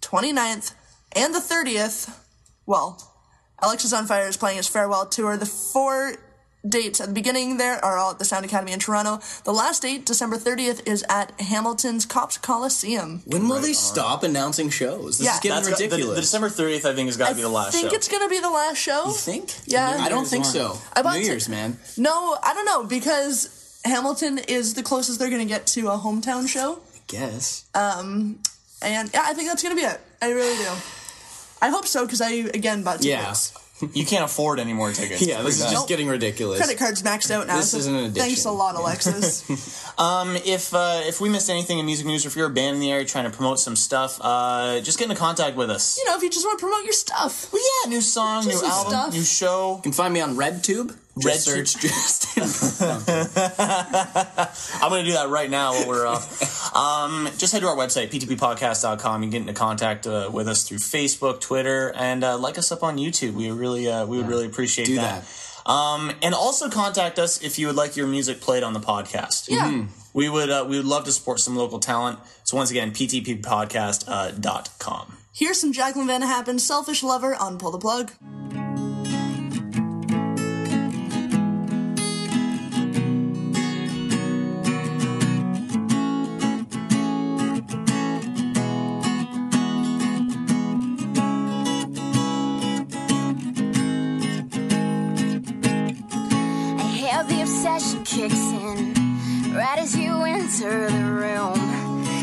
29th, and the 30th, well, Alexisonfire is playing his farewell tour. The four dates at the beginning there are all at the Sound Academy in Toronto. The last date, December 30th, is at Hamilton's Copps Coliseum. When will they stop announcing shows? This Yeah. is getting That's got- the- ridiculous. the, December 30th, I think, has got to be the last show. I think it's gonna be the last show. You think? Yeah. I don't think so. I bought New ti- Year's, man. No, I don't know because Hamilton is the closest they're gonna get to a hometown show. I guess. Um, and yeah, I think that's gonna be it. I really do. I hope so because I again bought tickets. you can't afford any more tickets. Yeah, this is just bad. getting ridiculous. Credit card's maxed out now. This so is an addiction. Thanks a lot, Alexis. Um, if uh, if we missed anything in music news, or if you're a band in the area trying to promote some stuff, uh, just get into contact with us. you know, if you just want to promote your stuff. Well, yeah, new song, Just new some album, stuff. new show. You can find me on RedTube. Red search Justin. I'm going to do that right now while we're off. Um, just head to our website, ptppodcast.com. You can get into contact uh, with us through Facebook, Twitter, and uh, like us up on YouTube. We really, uh, we would really appreciate Do that. Um, and also contact us if you would like your music played on the podcast. Yeah. We would, uh, we would love to support some local talent. So once again, ptppodcast uh. Here's some Jacqueline Van Happen, Selfish Lover on Pull the Plug. Kicks in right as you enter the room.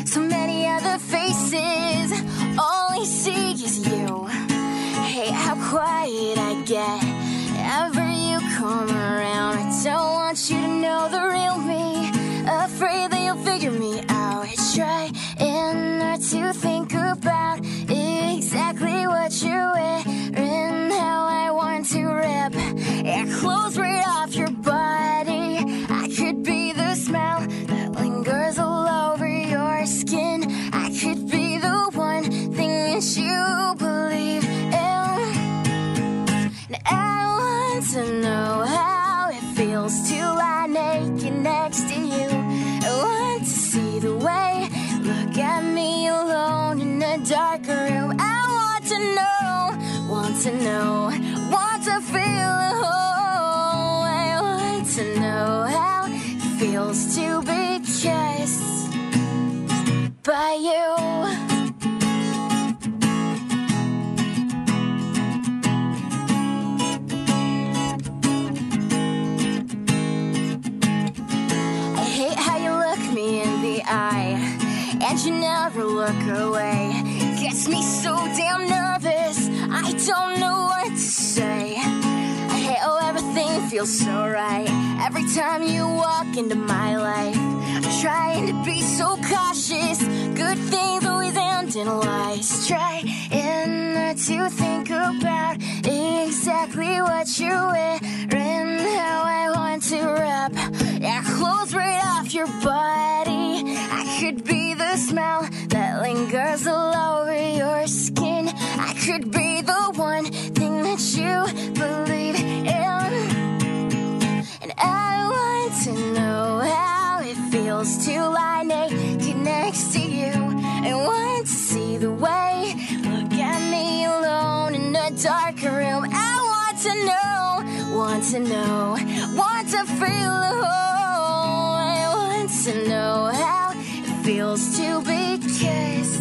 So many other faces, all I see is you. Hey, how quiet I get ever you come around. I don't want you to know the real me. Afraid that you'll figure me out. It's trying not to think about exactly what you're wearing. How I want to rip your clothes right off your body. Smell that lingers all over your skin. I could be the one thing that you believe in. I want to know how it feels to lie naked next to you. I want to see the way you look at me alone in a dark room. I want to know, want to know, want to feel whole. I want to know to be kissed by you. I hate how you look me in the eye and you never look away. Gets me so damn nervous, I don't know what to say. Feels so right every time you walk into my life. I'm trying to be so cautious, good things always end in lies. Trying not to think about exactly what you're wearing, how I want to wrap your clothes right off your body. I could be the smell that lingers all over your skin. I could be the one thing that you believe in. And to know how it feels to lie naked next to you. I want to see the way look at me alone in a dark room. I want to know, want to know, want to feel the whole. I want to know how it feels to be kissed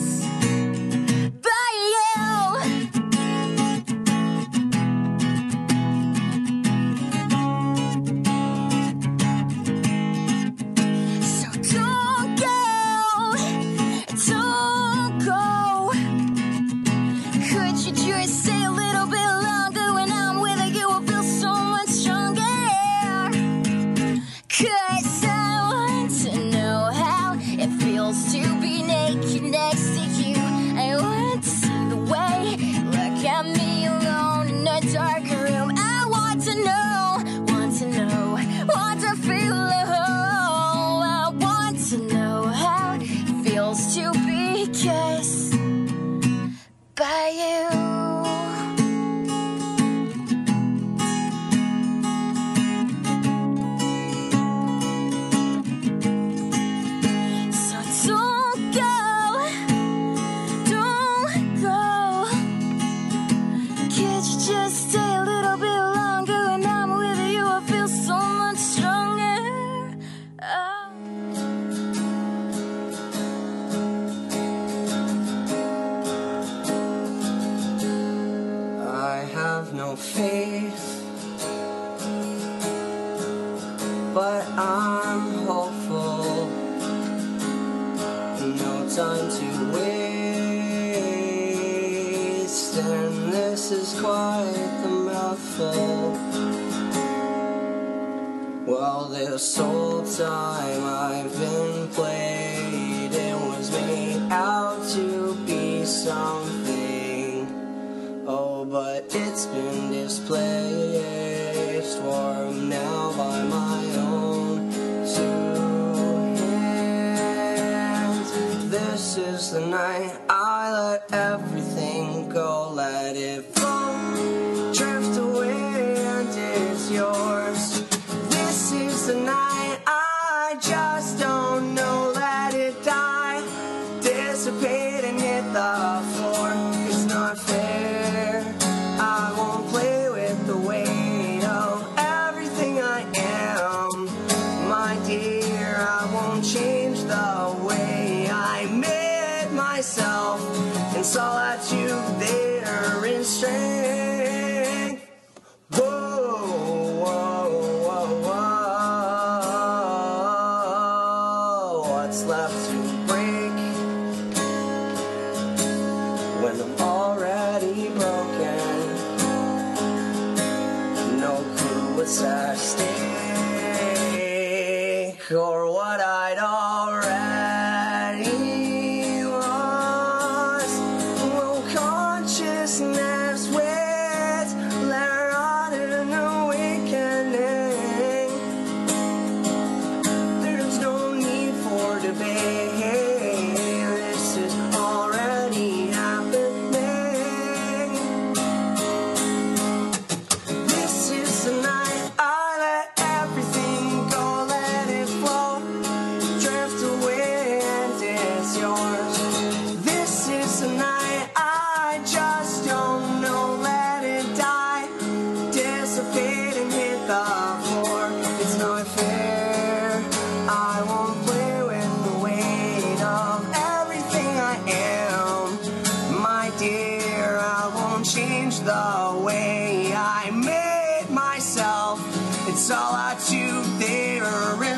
the way I made myself. It's all I do there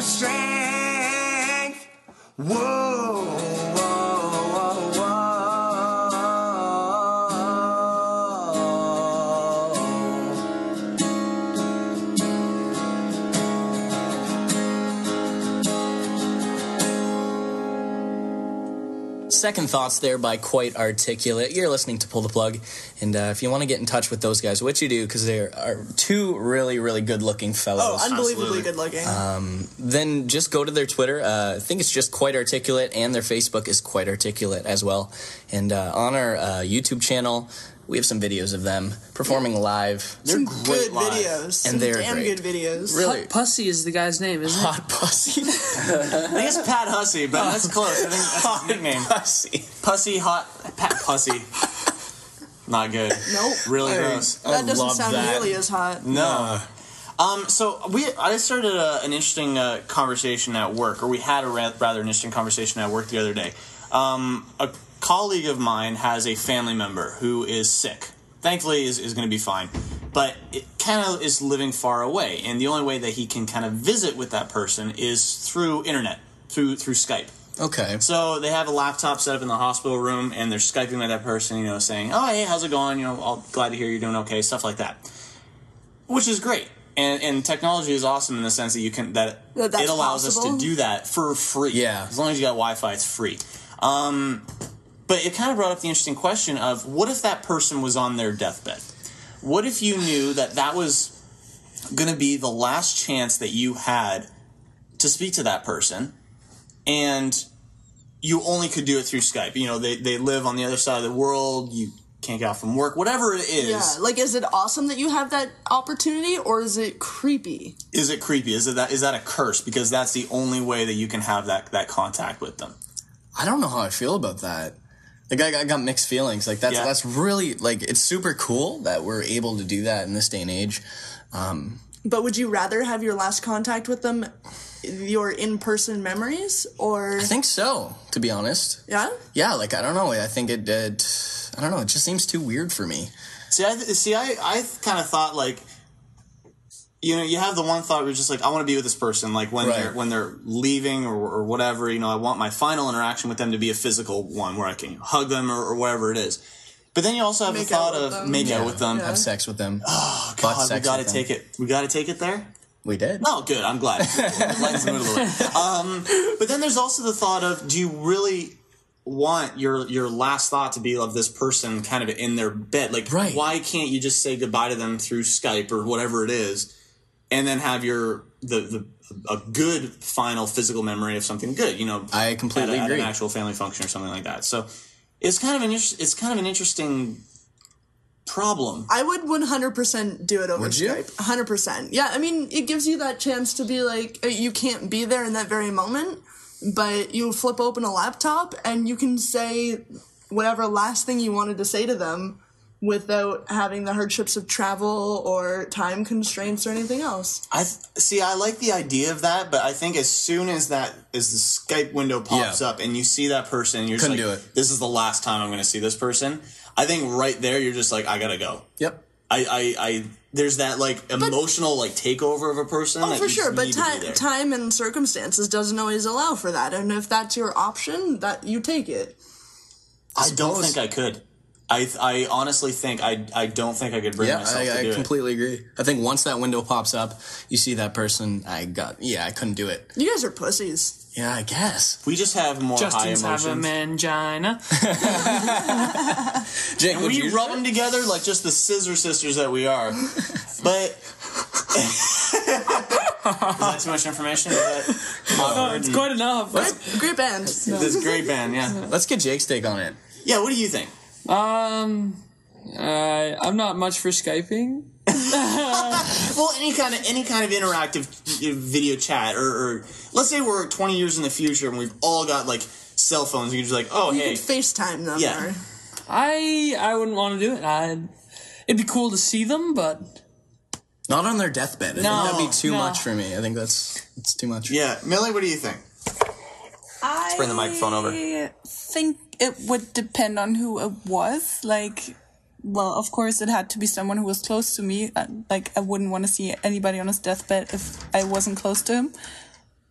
strength. Whoa, Second thoughts there by Quite Articulate. You're listening to Pull the Plug. And uh, if you want to get in touch with those guys, which you do, because they are two really, really good looking fellows. Oh, unbelievably good looking. Um, then just go to their Twitter. Uh, I think it's just Quite Articulate, and their Facebook is Quite Articulate as well. And uh, on our uh, YouTube channel, we have some videos of them performing live. Some good videos. Some And they're damn great. good videos. Really? Hot Pussy is the guy's name, isn't it? Hot Pussy. I think it's Pat Hussey, but that's close. I think that's his nickname. Pussy. Pussy hot Pat Pussy. Not good. Nope. Really gross. That doesn't sound nearly as hot. No. Um, so we, I started a, an interesting uh, conversation at work, or we had a ra- rather interesting conversation at work the other day. Um, a colleague of mine has a family member who is sick. Thankfully, is, is going to be fine, but it kind of is living far away, and the only way that he can kind of visit with that person is through internet, through through Skype. Okay. So they have a laptop set up in the hospital room, and they're skyping with that person, you know, saying, "Oh, hey, how's it going? You know, all glad to hear you're doing okay." Stuff like that, which is great. And, and technology is awesome in the sense that you can that That that's it allows us to do that for free. Yeah. as long as you got Wi-Fi, it's free. Um, but it kind of brought up the interesting question of what if that person was on their deathbed? What if you knew that that was going to be the last chance that you had to speak to that person, and you only could do it through Skype? You know, they they live on the other side of the world. You can't get out from work. Whatever it is, Yeah, like is it awesome that you have that opportunity, or is it creepy? is it creepy? Is it that is that a curse? Because that's the only way that you can have that that contact with them. I don't know how I feel about that. Like I, I got mixed feelings. Like that's Yeah. that's really like it's super cool that we're able to do that in this day and age. Um, But would you rather have your last contact with them, your in-person memories, or I think so, to be honest. yeah? Yeah, like I don't know. I think it. it I don't know. It just seems too weird for me. See, I see. I I kind of thought like, you know, you have the one thought where you're just like, I want to be with this person, like when they're when they're leaving or, or whatever. You know, I want my final interaction with them to be a physical one where I can hug them or, or whatever it is. But then you also have Make the thought of them. make out Yeah. with them. Have sex with them. Oh God, we got to take them. it. We got to take it there. We did. Oh, good. I'm glad. The mood a little bit. Um, but then there's also the thought of, do you really want your your last thought to be of this person kind of in their bed? Like, Right. why can't you just say goodbye to them through Skype or whatever it is, and then have your the the a good final physical memory of something good? You know, I completely at, a- at agree. an actual family function or something like that. So it's kind of an it's kind of an interesting problem. I would 100% do it over Would you? Skype. 100%. Yeah, I mean, it gives you that chance to be like, uh, you can't be there in that very moment, but you flip open a laptop and you can say whatever last thing you wanted to say to them without having the hardships of travel or time constraints or anything else. I th- see. I like the idea of that, but I think as soon as that as the Skype window pops Yeah. up and you see that person, you're Couldn't just do like, it. "This is the last time I'm going to see this person." I think right there, you're just like, "I gotta go. Yep. I, I, I there's that like emotional like takeover of a person. Oh, that for you sure, just but need to be time, time and circumstances doesn't always allow for that. And if that's your option, that you take it. I don't think I could. I, I honestly think I, I don't think I could bring Yeah, myself to I, do I it. completely agree. I think once that window pops up, you see that person. I got yeah, I couldn't do it. You guys are pussies. Yeah, I guess. We just have more Justin's high have a emotions. mangina. Jake, And would we you- rub them together like just the scissor sisters that we are. But is that too much information? Is that awkward? Oh, it's quite enough. Great, great band. This is a great band, yeah. Let's get Jake's take on it. Yeah, what do you think? Um, uh, I'm not much for skyping. Well, any kind of any kind of interactive video chat, or, or let's say we're 20 years in the future and we've all got like cell phones. You're just like, oh You hey, could FaceTime them. Yeah. or- I I wouldn't want to do it. I'd, it'd be cool to see them, but Not on their deathbed. I No, think that'd be too no. much for me. I think that's it's too much. yeah, Millie, what do you think? I bring the microphone over. Think it would depend on who it was. Like, well, of course, it had to be someone who was close to me. Uh, Like, I wouldn't want to see anybody on his deathbed if I wasn't close to him.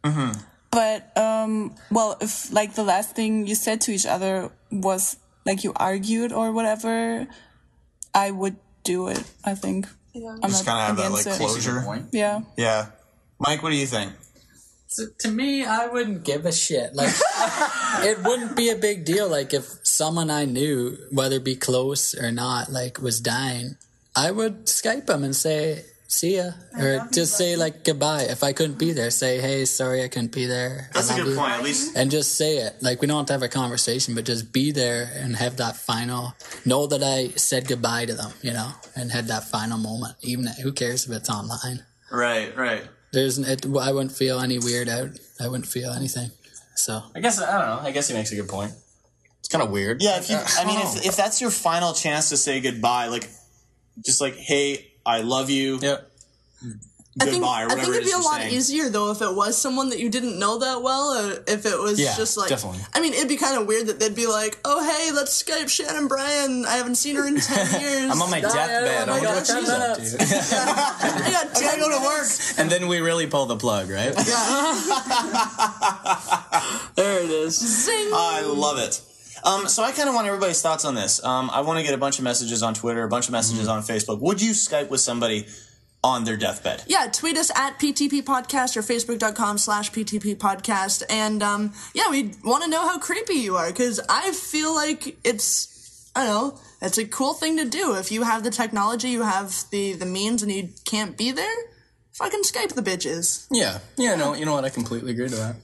Mm-hmm. But, um, well, if like the last thing you said to each other was like you argued or whatever, I would do it. I think. I'm Just kind of have that like it. closure. Yeah. Yeah, Mike, what do you think? So to me, I wouldn't give a shit. Like, it wouldn't be a big deal. Like, if someone I knew, whether it be close or not, like, was dying, I would Skype them and say, see ya. Or just say, like, goodbye. If I couldn't be there, say, hey, sorry I couldn't be there. That's a good you. point. At least And just say it. Like, we don't have to have a conversation, but just be there and have that final, know that I said goodbye to them, you know, and had that final moment. Even, who cares if it's online? right, right. There's, it, I wouldn't feel any weird out. I wouldn't feel anything. So. I guess I don't know. I guess he makes a good point. It's kind of weird. Yeah, if you, I mean, Oh. if, if that's your final chance to say goodbye, like, just like, hey, I love you. Yeah. I think, Goodbye, or I think it it'd is be a lot saying. easier though if it was someone that you didn't know that well. Or if it was Yeah, just like, definitely. I mean, it'd be kind of weird that they'd be like, "Oh, hey, let's Skype Shannon Bryan. I haven't seen her in ten years. I'm on my deathbed. I I wonder got what she's up to. I got ten go to work. And then we really pull the plug, right? there it is. Zing. I love it. Um, so I kind of want everybody's thoughts on this. Um, I want to get a bunch of messages on Twitter, a bunch of messages on Facebook. Would you Skype with somebody on their deathbed? Yeah, tweet us at PTP Podcast or Facebook.com slash PTP Podcast. And um, yeah, we want to know how creepy you are because I feel like it's, I don't know, it's a cool thing to do. If you have the technology, you have the, the means, and you can't be there, fucking Skype the bitches. Yeah. Yeah. No. You know what? I completely agree to that.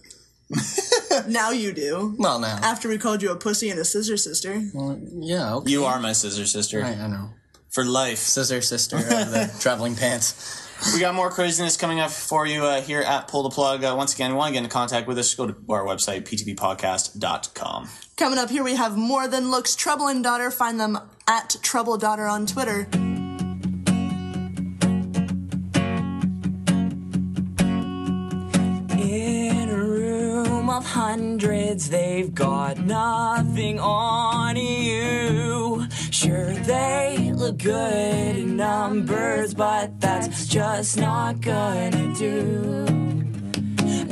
now you do. Well, now. After we called you a pussy and a scissor sister. Well, yeah. Okay. You are my scissor sister. Right. I know. For life. Scissor sister of the traveling pants. We got more craziness coming up for you uh, here at Pull the Plug. Uh, once again, want to get in contact with us, go to our website, ptppodcast.com. Coming up here, we have More Than Looks Trouble and Daughter. Find them at Trouble Daughter on Twitter. In a room of hundreds, they've got nothing on you. Sure, they look good in numbers, but that's just not gonna do.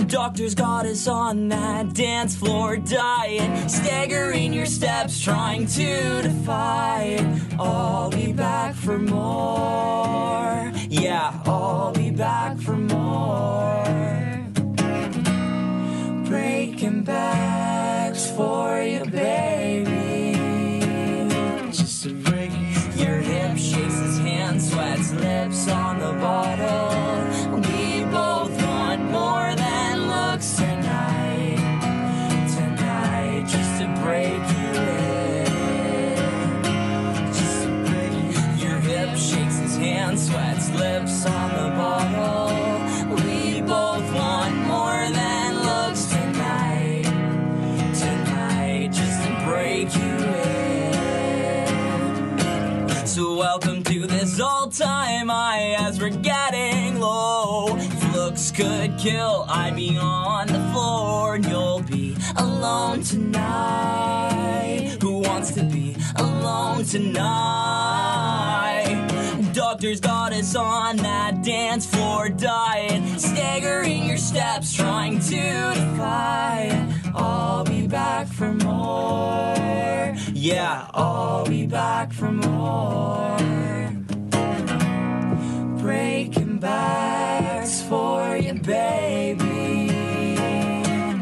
Doctors got us on that dance floor diet, staggering your steps, trying to defy it. I'll be back for more. Yeah, I'll be back for more. Breaking backs for you, baby. Lips on the bottle. We both want more than looks tonight. Tonight, just to break you in. Just to break your hip, shakes his hand, sweats lips on the bottle. We both want more than looks tonight. Tonight, just to break you in. So welcome to this old time high as we're getting low. If looks could kill, I'd be on the floor and you'll be alone tonight. Who wants to be alone tonight? Doctors got us on that dance floor diet, staggering your steps, trying to defy. I'll be back for more. Yeah, I'll be back for more breaking backs for you, baby.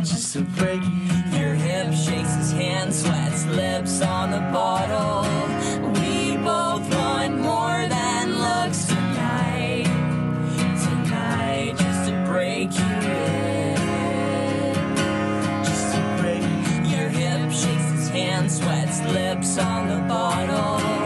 Just a break. Your hip shakes his hand, sweats lips on the bottle. We both want more than looks tonight. Tonight, just to break you in. Just to break. Your hip shakes his hand, sweats lips on the bottle.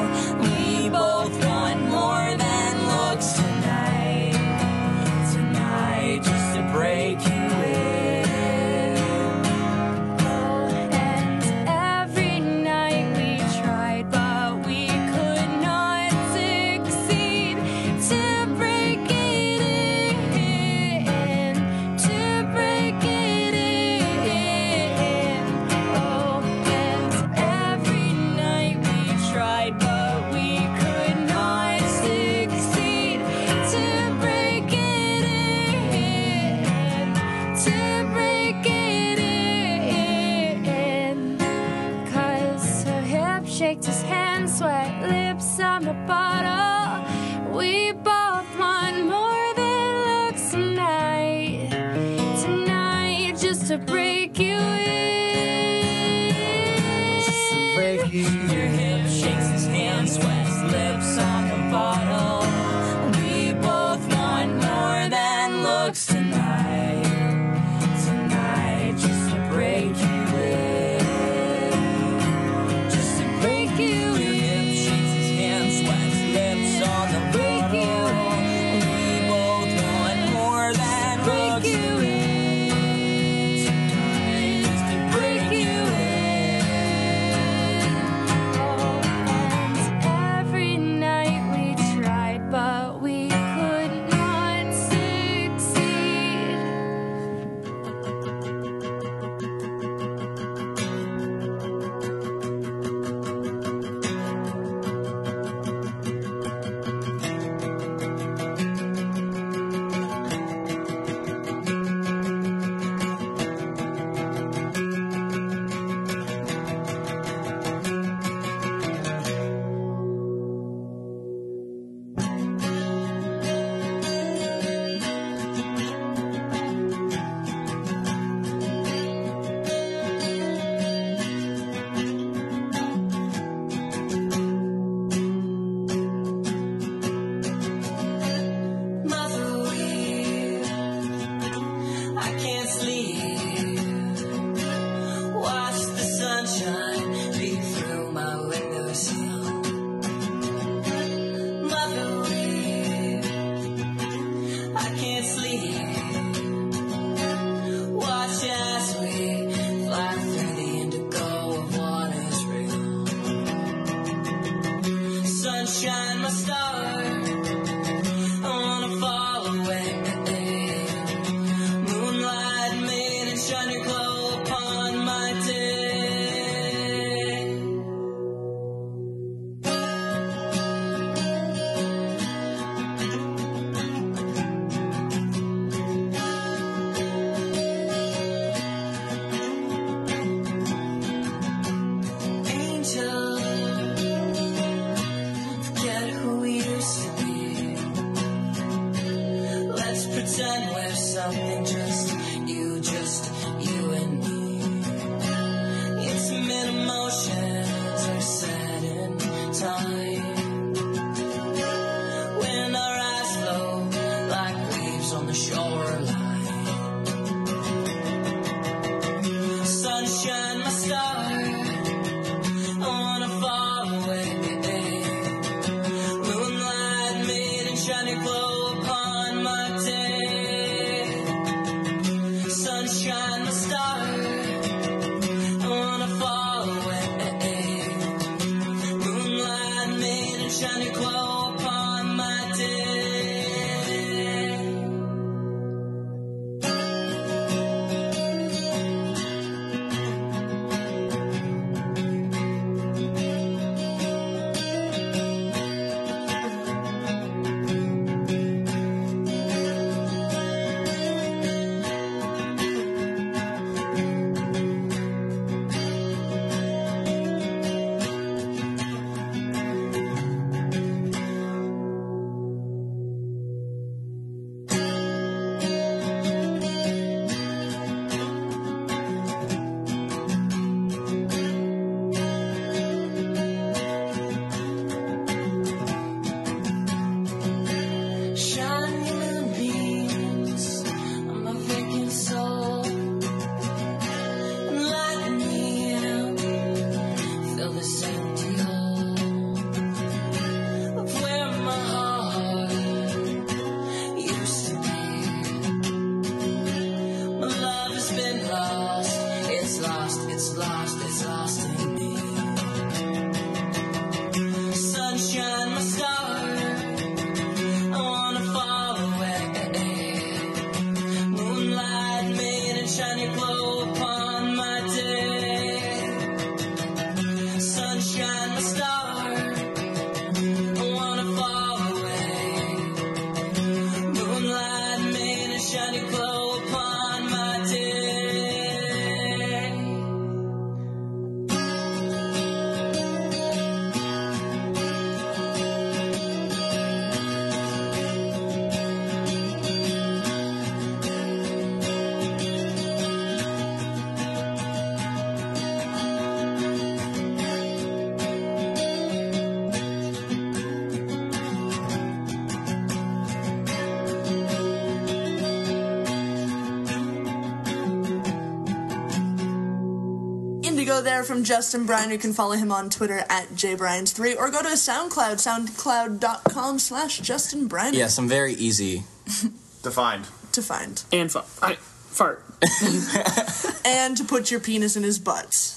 There from Justin Bryan. You can follow him on Twitter at jbryan's3 or go to SoundCloud, soundcloud.com slash Justin Bryan Yes, I'm very easy. Defined. to find. And fart. I, fart. And to put your penis in his butt.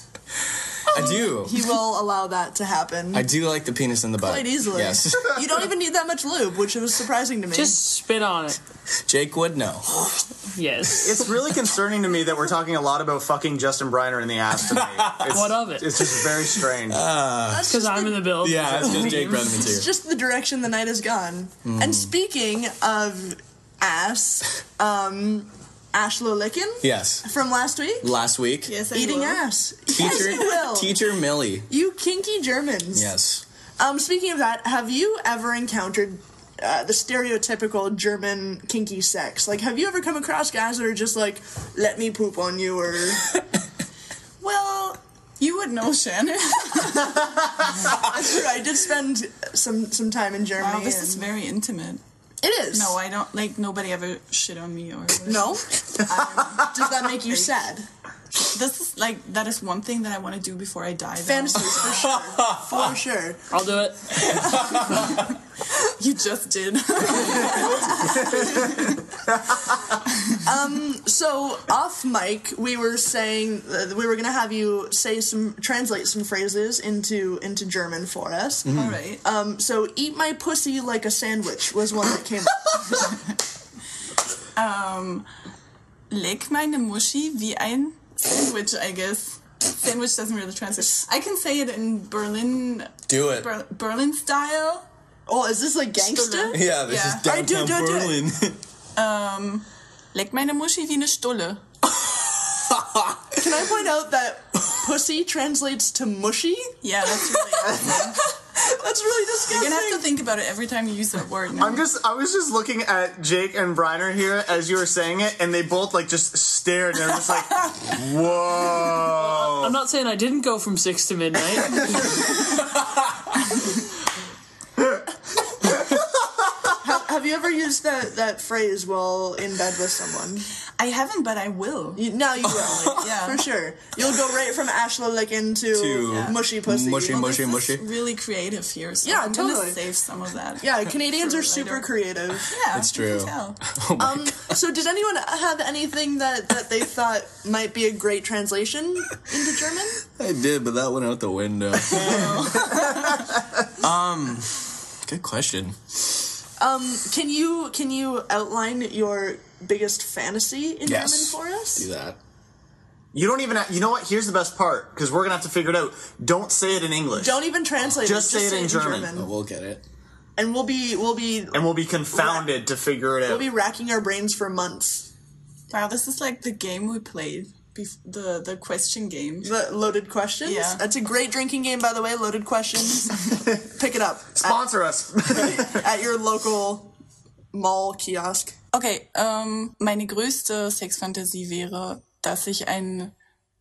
I do. He will allow that to happen. I do like the penis in the butt. Quite easily. Yes. you don't even need that much lube, which was surprising to me. Just spit on it. Jake would know. Yes. It's really concerning to me that we're talking a lot about fucking Justin Briner in the ass tonight. It's, What of it? It's just very strange. That's Because I'm in the build. Yeah, it's because Jake Brenneman's It's just the direction the night has gone. Mm. And speaking of ass, um, Ashlo Lickin Yes. from last week, Last week, yes, eating ass. yes, teacher you will. teacher Millie. You kinky Germans. Yes. Um, speaking of that, have you ever encountered uh, the stereotypical German kinky sex? Like, have you ever come across guys that are just like, "Let me poop on you," or Well, you would know, Shannon. That's true. I did spend some some time in Germany. Wow, this is very intimate. It is. No, I don't like nobody ever shit on me or whatever. No? Does that make you sad? This is like that is one thing that I want to do before I die. Though. Fantasies for sure. For sure. I'll do it. You just did. Um. So off mic, we were saying uh, we were gonna have you say some translate some phrases into into German for us. All right. Um. So eat my pussy like a sandwich was one that came. Um, leck meine Muschi wie ein Sandwich, I guess. Sandwich doesn't really translate. I can say it in Berlin. Do it. Ber- Berlin style. Oh, is this like gangster? Yeah, this is Alright, do it, downtown do it, do. Berlin. Um, leck meine Muschi wie eine Stulle. Can I point out that pussy translates to mushy? Yeah, that's really. That's really disgusting. You're disgusting. gonna have to think about it every time you use that word. Now. I'm just I was just looking at Jake and Briner here as you were saying it, and they both like just stared and they're just like, Whoa I'm not saying I didn't go from six to midnight. have, have you ever used that that phrase while in bed with someone? I haven't, but I will. You, now you will. Yeah. for sure. You'll go right from Ashla licking to, To mushy pussy. mushy, Well, mushy, mushy. really creative here, so Yeah, I'm totally. gonna save some of that. Yeah, Canadians are super later. creative. Yeah, It's you can true. tell. Um, so did anyone have anything that, that they thought might be a great translation into German? I did, but that went out the window. um, good question. Um, can you can you outline your biggest fantasy in Yes. German for us? Do that. You don't even have, you know what? Here's the best part, because we're gonna have to figure it out. Don't say it in English. Don't even translate Just it. say it in German. Oh, we'll get it. And we'll be we'll be and we'll be confounded to figure it out. we'll be racking our brains for months. Wow, this is like the game we played. Bef- the the question game. The loaded questions. Yeah. That's a great drinking game, by the way. Loaded questions. Pick it up Sponsor us. at, at your local mall kiosk. Okay, ähm, meine größte Sexfantasie wäre, dass ich ein,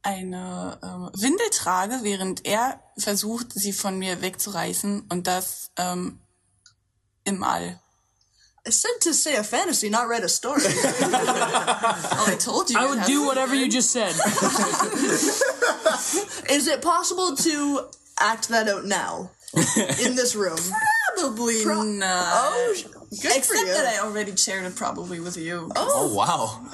eine ähm, Windel trage, während er versucht, sie von mir wegzureißen und das ähm, im All. I said to say a fantasy, not write a story. Oh, I told you. I would do to be whatever you just said. Is it possible to act that out now in this room? Probably not. Oh, Good Except for you. that I already shared it probably with you. Oh wow,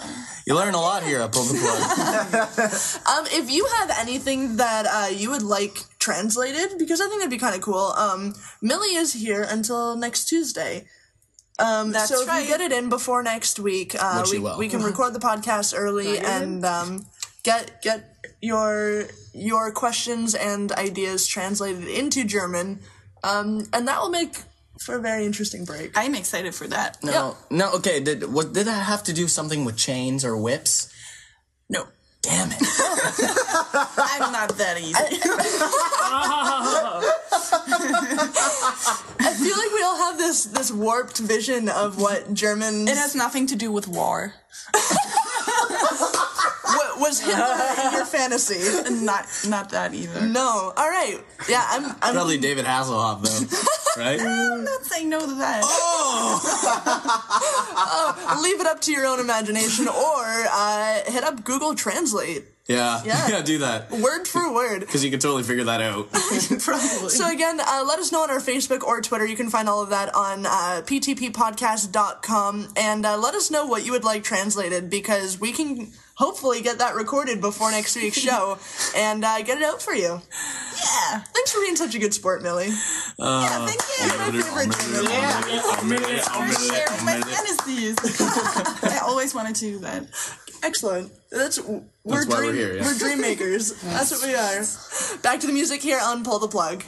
you learn a lot here at Pull the Plug. Um, if you have anything that uh, you would like translated, because I think that'd be kind of cool. Um, Millie is here until next Tuesday. Um, That's so if right. you get it in before next week, uh, we, we can record the podcast early and um, get get your your questions and ideas translated into German, um, and that will make for a very interesting break. I'm excited for that. No, no. Okay, did what did that have to do something with chains or whips? No. Damn it. I'm not that easy. I feel like we all have this this warped vision of what Germans. It has nothing to do with war. What was Hitler in your fantasy? Not not that either. No. All right. Yeah, I'm. I'm Probably David Hasselhoff though, right? I'm not saying no to that. oh, leave it up to your own imagination, or uh, hit up Google Translate, Yeah, Yeah. yeah, do that word for word. because you can totally figure that out. Probably. So again, uh, let us know on our Facebook or Twitter. You can find all of that on uh, ptppodcast.com, and uh, let us know what you would like translated because we can hopefully get that recorded before next week's show and uh, get it out for you. yeah. Thanks for being such a good sport, Millie. yeah, thank you. My favorite. For sharing my fantasies. I always wanted to do that. Excellent. That's we're That's dream we're here, yeah. we're dream makers. That's what we are. Back to the music here on Pull the Plug.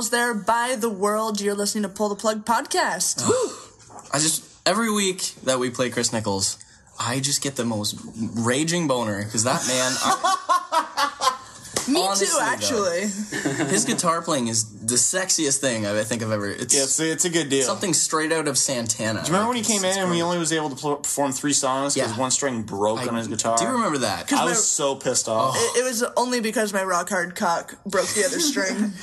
Chris Nichols there by the world. You're listening to Pull the Plug podcast. I just every week that we play Chris Nichols, I just get the most raging boner because that man, I- Me honestly, too, though, actually. his guitar playing is the sexiest thing I think I've ever. It's Yeah, it's, it's a good deal. something straight out of Santana. Do you remember when he came in and we only was able to pl- perform three songs because Yeah. one string broke on his guitar? Do you remember that? I was so pissed off. It, it was only because my rock hard cock broke the other string.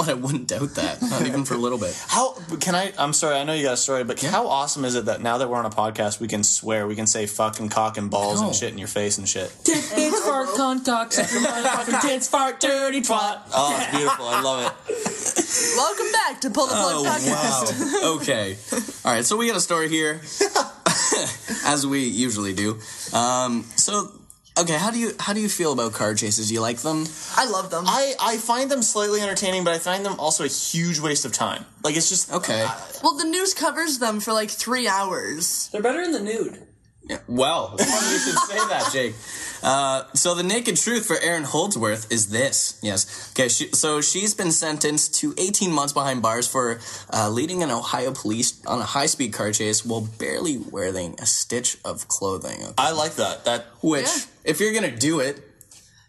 Well, I wouldn't doubt that. Not even for a little bit. How can I? I'm sorry, I know you got a story, but how awesome is it that now that we're on a podcast, we can swear, we can say fucking cock and balls and shit in your face and shit. Tits fart, cunt, cock, sucker, motherfucking tits fart, dirty twat. Oh, it's beautiful. I love it. Welcome back to Pull the Plug Oh Podcast. wow. Okay. All right. So we got a story here, as we usually do. Um, so okay, how do you how do you feel about car chases? Do You like them? I love them. I, I find them slightly entertaining, but I find them also a huge waste of time. Like it's just Okay. Uh, well, the news covers them for like three hours. They're better in the nude. Yeah, well, it's funny you should say that, Jake. Uh, so the naked truth for Erin Holdsworth is this. Yes. Okay. She, so she's been sentenced to 18 months behind bars for uh, leading an Ohio police on a high-speed car chase while barely wearing a stitch of clothing. Okay? I like that. That Which, Yeah. if you're gonna do it,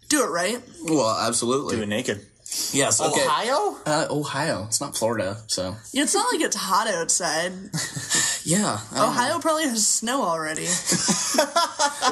Do it right. well, absolutely. do it naked. Yes. Okay. Ohio? Uh, Ohio. It's not Florida, so Yeah, it's not like it's hot outside. yeah. I don't Ohio probably has snow already.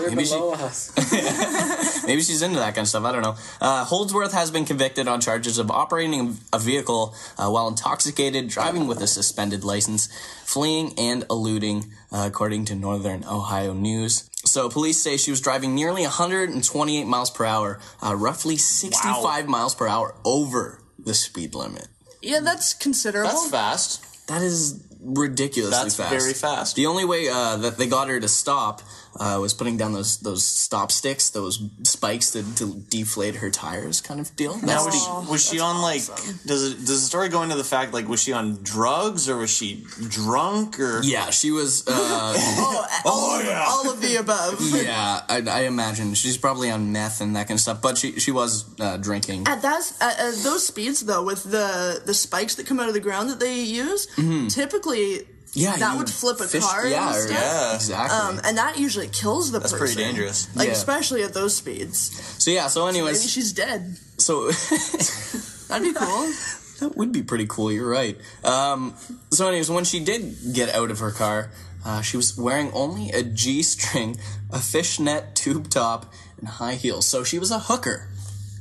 Maybe she- Maybe she's into that kind of stuff. I don't know. Uh, Holdsworth has been convicted on charges of operating a vehicle uh, while intoxicated, driving with a suspended license, fleeing, and eluding, uh, according to Northern Ohio News. So police say she was driving nearly 128 miles per hour, uh, roughly 65 miles per hour over the speed limit. Yeah, that's considerable. That's fast. That is ridiculously That's fast. very fast. The only way uh, that they got her to stop uh, was putting down those those stop sticks, those spikes to, to deflate her tires, kind of deal. Now was the- she was she on like does it does the story go into the fact like was she on drugs or was she drunk or yeah, she was. Uh, Oh, all, yeah. all of the above. yeah, I, I imagine she's probably on meth and that kind of stuff, but she she was uh, drinking. At that, at, at those speeds though, with the the spikes that come out of the ground that they use, typically Mm-hmm. Yeah, that would flip a fish- car. Yeah, and. Yeah. exactly. Um, and that usually kills the person. That's person. pretty dangerous. Like Yeah. especially at those speeds. so yeah, so Maybe anyways, she's dead. so. That'd be cool. That would be pretty cool. You're right. Um, so, anyways, when she did get out of her car, uh, she was wearing only a G-string, a fishnet tube top, and high heels. So she was a hooker.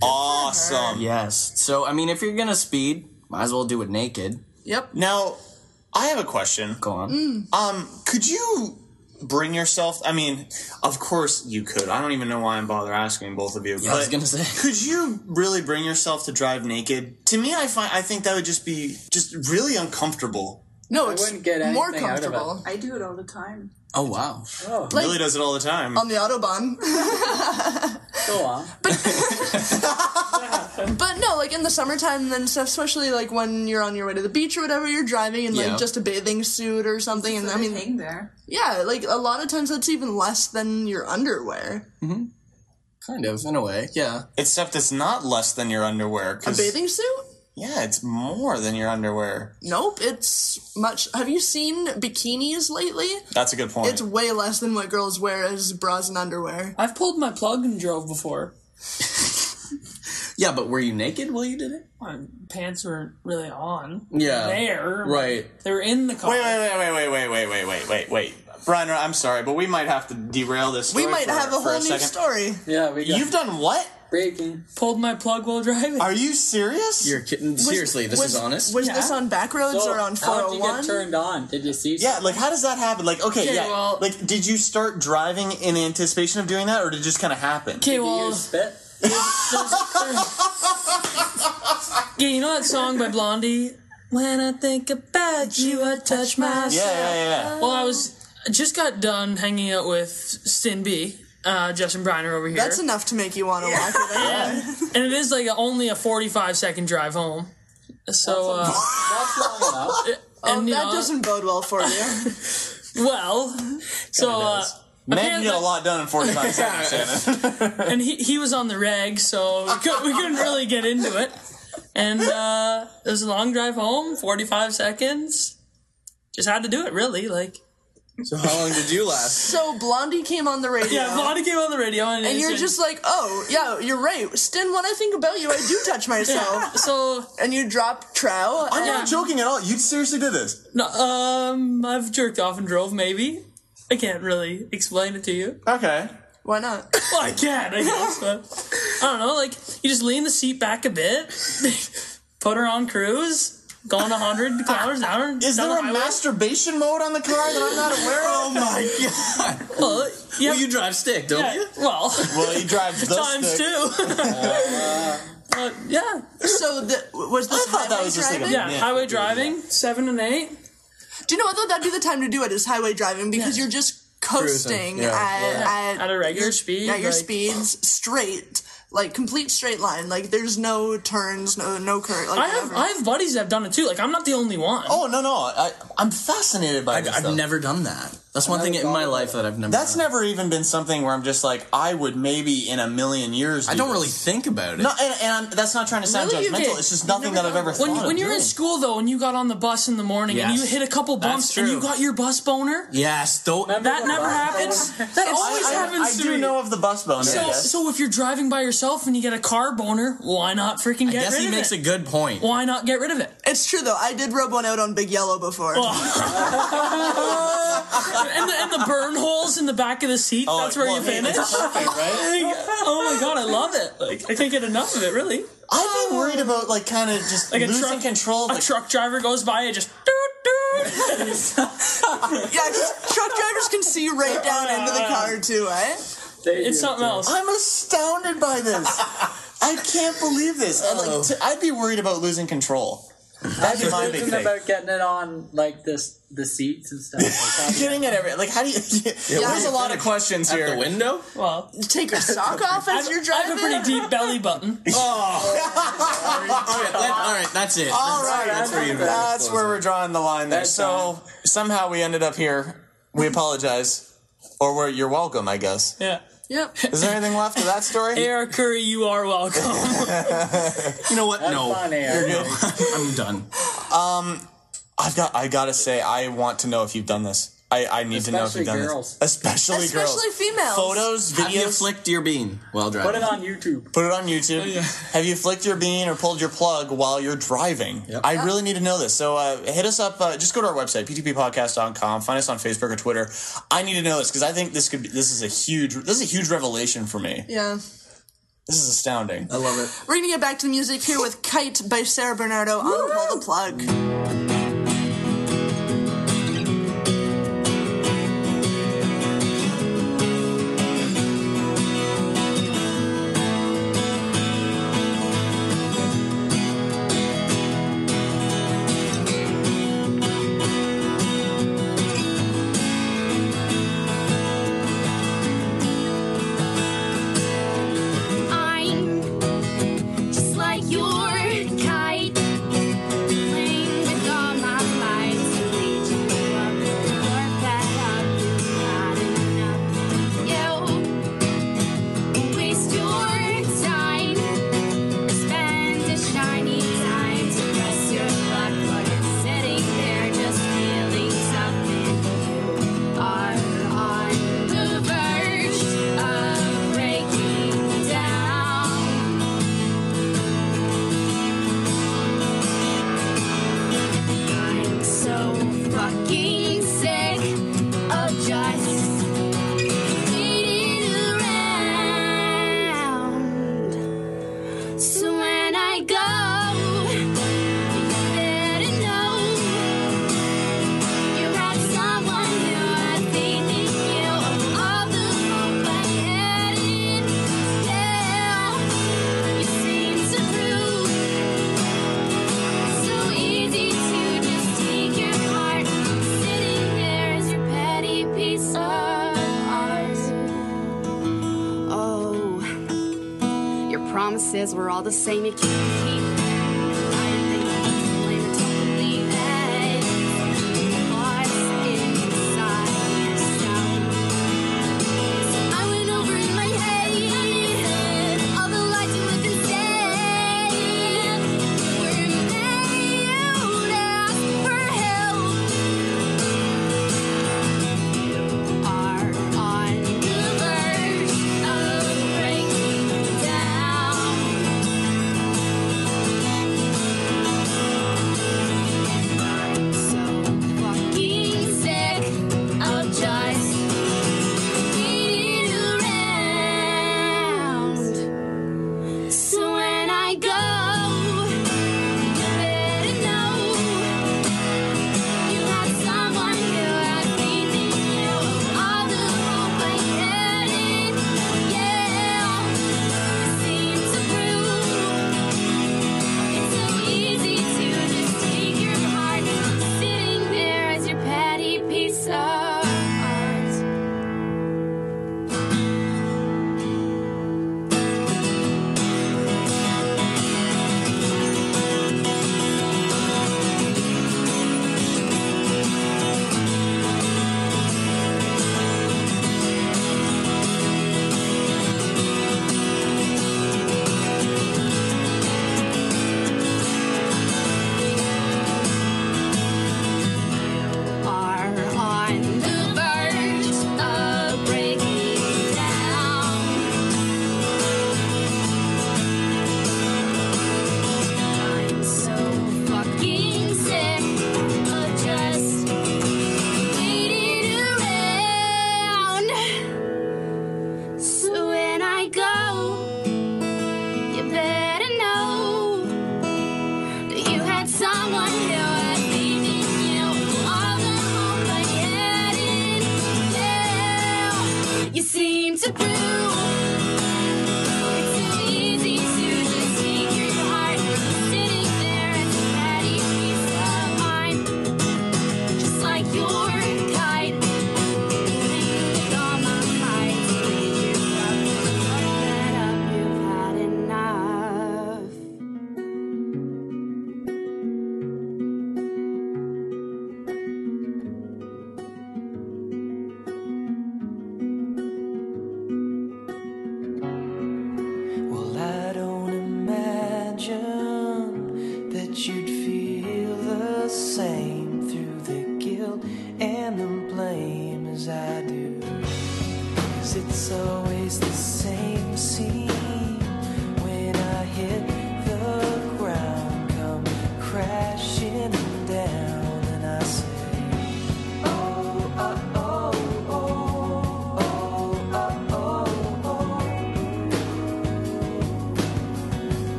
Awesome. Yes. So I mean, if you're gonna speed, might as well do it naked. Yep. Now, I have a question. Go on. Um, could you bring yourself? I mean, of course you could. I don't even know why I'm bother asking both of you. Yeah, I was gonna say. could you really bring yourself to drive naked? To me, I find I think that would just be just really uncomfortable. No, I it's wouldn't get more anything out of it. comfortable. I do it all the time. Oh wow. Oh, Like- Billy does it all the time. On the autobahn. go on. But no, like in the summertime and stuff, especially like when you're on your way to the beach or whatever, you're driving in Yeah. like just a bathing suit or something. And I mean, hang there. yeah, like a lot of times that's even less than your underwear. Mm-hmm. Kind of, in a way. Yeah. Except it's not less than your underwear. A 'cause- bathing suit? Yeah, it's more than your underwear. Nope, it's much. Have you seen bikinis lately? That's a good point. It's way less than what girls wear as bras and underwear. I've pulled my plug and drove before. Yeah, but were you naked while you did it? My pants weren't really on. Yeah. There. Right. They were in the car. Wait, wait, wait, wait, wait, wait, wait, wait, wait, wait. Brian, I'm sorry, but we might have to derail this. We might for, have a for whole new second. story. Yeah, we got You've done what? Braking. Pulled my plug while driving. Are you serious? You're kidding. Mm, was- Seriously, this was, is honest. Was Yeah. this on back roads or on How did you 401? get oh turned on? Did you see? yeah, like how does that happen? Like, okay, Okay, yeah, well- like did you start driving in anticipation of doing that, or did it just kind of happen? Okay, well, spit? yeah, you know that song by Blondie? When I think about you, I touch myself. Yeah, yeah, yeah. Well, I was I just got done hanging out with Stin B, uh, Justin Briner over here. That's enough to make you want to walk it anyway. and it is like a, only a 45 second drive home. So, uh, That's long enough. Oh, and, you that know, doesn't bode well for you. well, so, uh, Men can get a lot done in 45 seconds, Shannon. and he, he was on the reg, so we, could, we couldn't really get into it. And uh, it was a long drive home, 45 seconds. Just had to do it, really. Like, So how long did you last? So Blondie came on the radio. Yeah, Blondie came on the radio, and, And you're said- just like, oh, yeah, you're right. Stin, when I think about you, I do touch myself. so. And you drop trow. I'm and- not joking at all. You seriously did this? No, um, I've jerked off and drove. Maybe I can't really explain it to you. Okay. Why not? Well, I can, I guess. But I don't know. Like you just lean the seat back a bit, put her on cruise, going 100 kilometers an hour. Is there a masturbation mode on the car that I'm not aware of? Oh my god. Well, yeah. Well, you drive stick, don't Yeah, you? well, Well, he drives the times stick. two. Uh, yeah. So the, was this I thought that highway was just like a- driving? Yeah, Yeah. highway driving, seven and eight. Do you know what though? That'd be the time to do it is highway driving because you're just coasting Cruising, yeah, at, At a regular your- speed, At your like- speeds, straight, like complete straight line. Like there's no turns, no no curve. Like I have whatever. I have buddies that have done it too. Like I'm not the only one. Oh no no! I, I'm fascinated by I, this. I've though. never done that. That's one thing in my life that I've never. That's done. never even been something where I'm just like I would maybe in a million years. I do don't this. really think about it. No, and, and that's not trying to sound Really? judgmental. It's just nothing that I've ever. When, thought when you're in school though, and you got on the bus in the morning and you hit a couple bumps and you got your bus boner. Yes, don't. That never happens. That always I, happens I, to do me. know of the bus boner. So, yes. so if you're driving by yourself and you get a car boner, why not freaking I get guess rid he of makes it? a good point. Why not get rid of it? It's true though. I did rub one out on Big Yellow before. Oh. and, the, and the burn holes in the back of the seat, Oh, that's where well, you hey, finish. that's perfect, right? oh my god, I love it. Like I can't get enough of it, really. I've been worried about like kind of just Like a losing truck- control. A Like, truck driver goes by and just yeah, 'cause truck drivers can see right down into the car too, eh? it's something else. I'm astounded by this. I can't believe this. I'd, like, to, I'd be worried about losing control. That'd be my big Thinking thing. about getting it on like this, the seats and stuff. Like that. Getting at every like, how do you? there's a lot of questions At here. the window? Well, Take your sock off as you're driving. I have a pretty deep belly button. Oh. all right, let- all right, that's it. All right, that's where you. That's where we're drawing the line there. So somehow we ended up here. We apologize, or we're, you're welcome, I guess. Yeah. Yep. Is there anything left of that story? AR Curry, you are welcome. You know what? That's no, fun, AR. You're good. I'm done. Um, I've got. I gotta say, I want to know if you've done this. I, I need to know if you've done girls. this. Especially, girls. Especially females. Photos, Have you flicked your bean while driving? Put it on YouTube. Put it on YouTube. Have you flicked your bean or pulled your plug while you're driving? I really need to know this. So uh, hit us up. Uh, just go to our website, ptppodcast.com. Find us on Facebook or Twitter. I need to know this because I think this could be. This is a huge. This is a huge revelation for me. Yeah. This is astounding. I love it. We're gonna get back to the music here with Kite by Sarah Bernardo on Pull the Plug. The same. You keep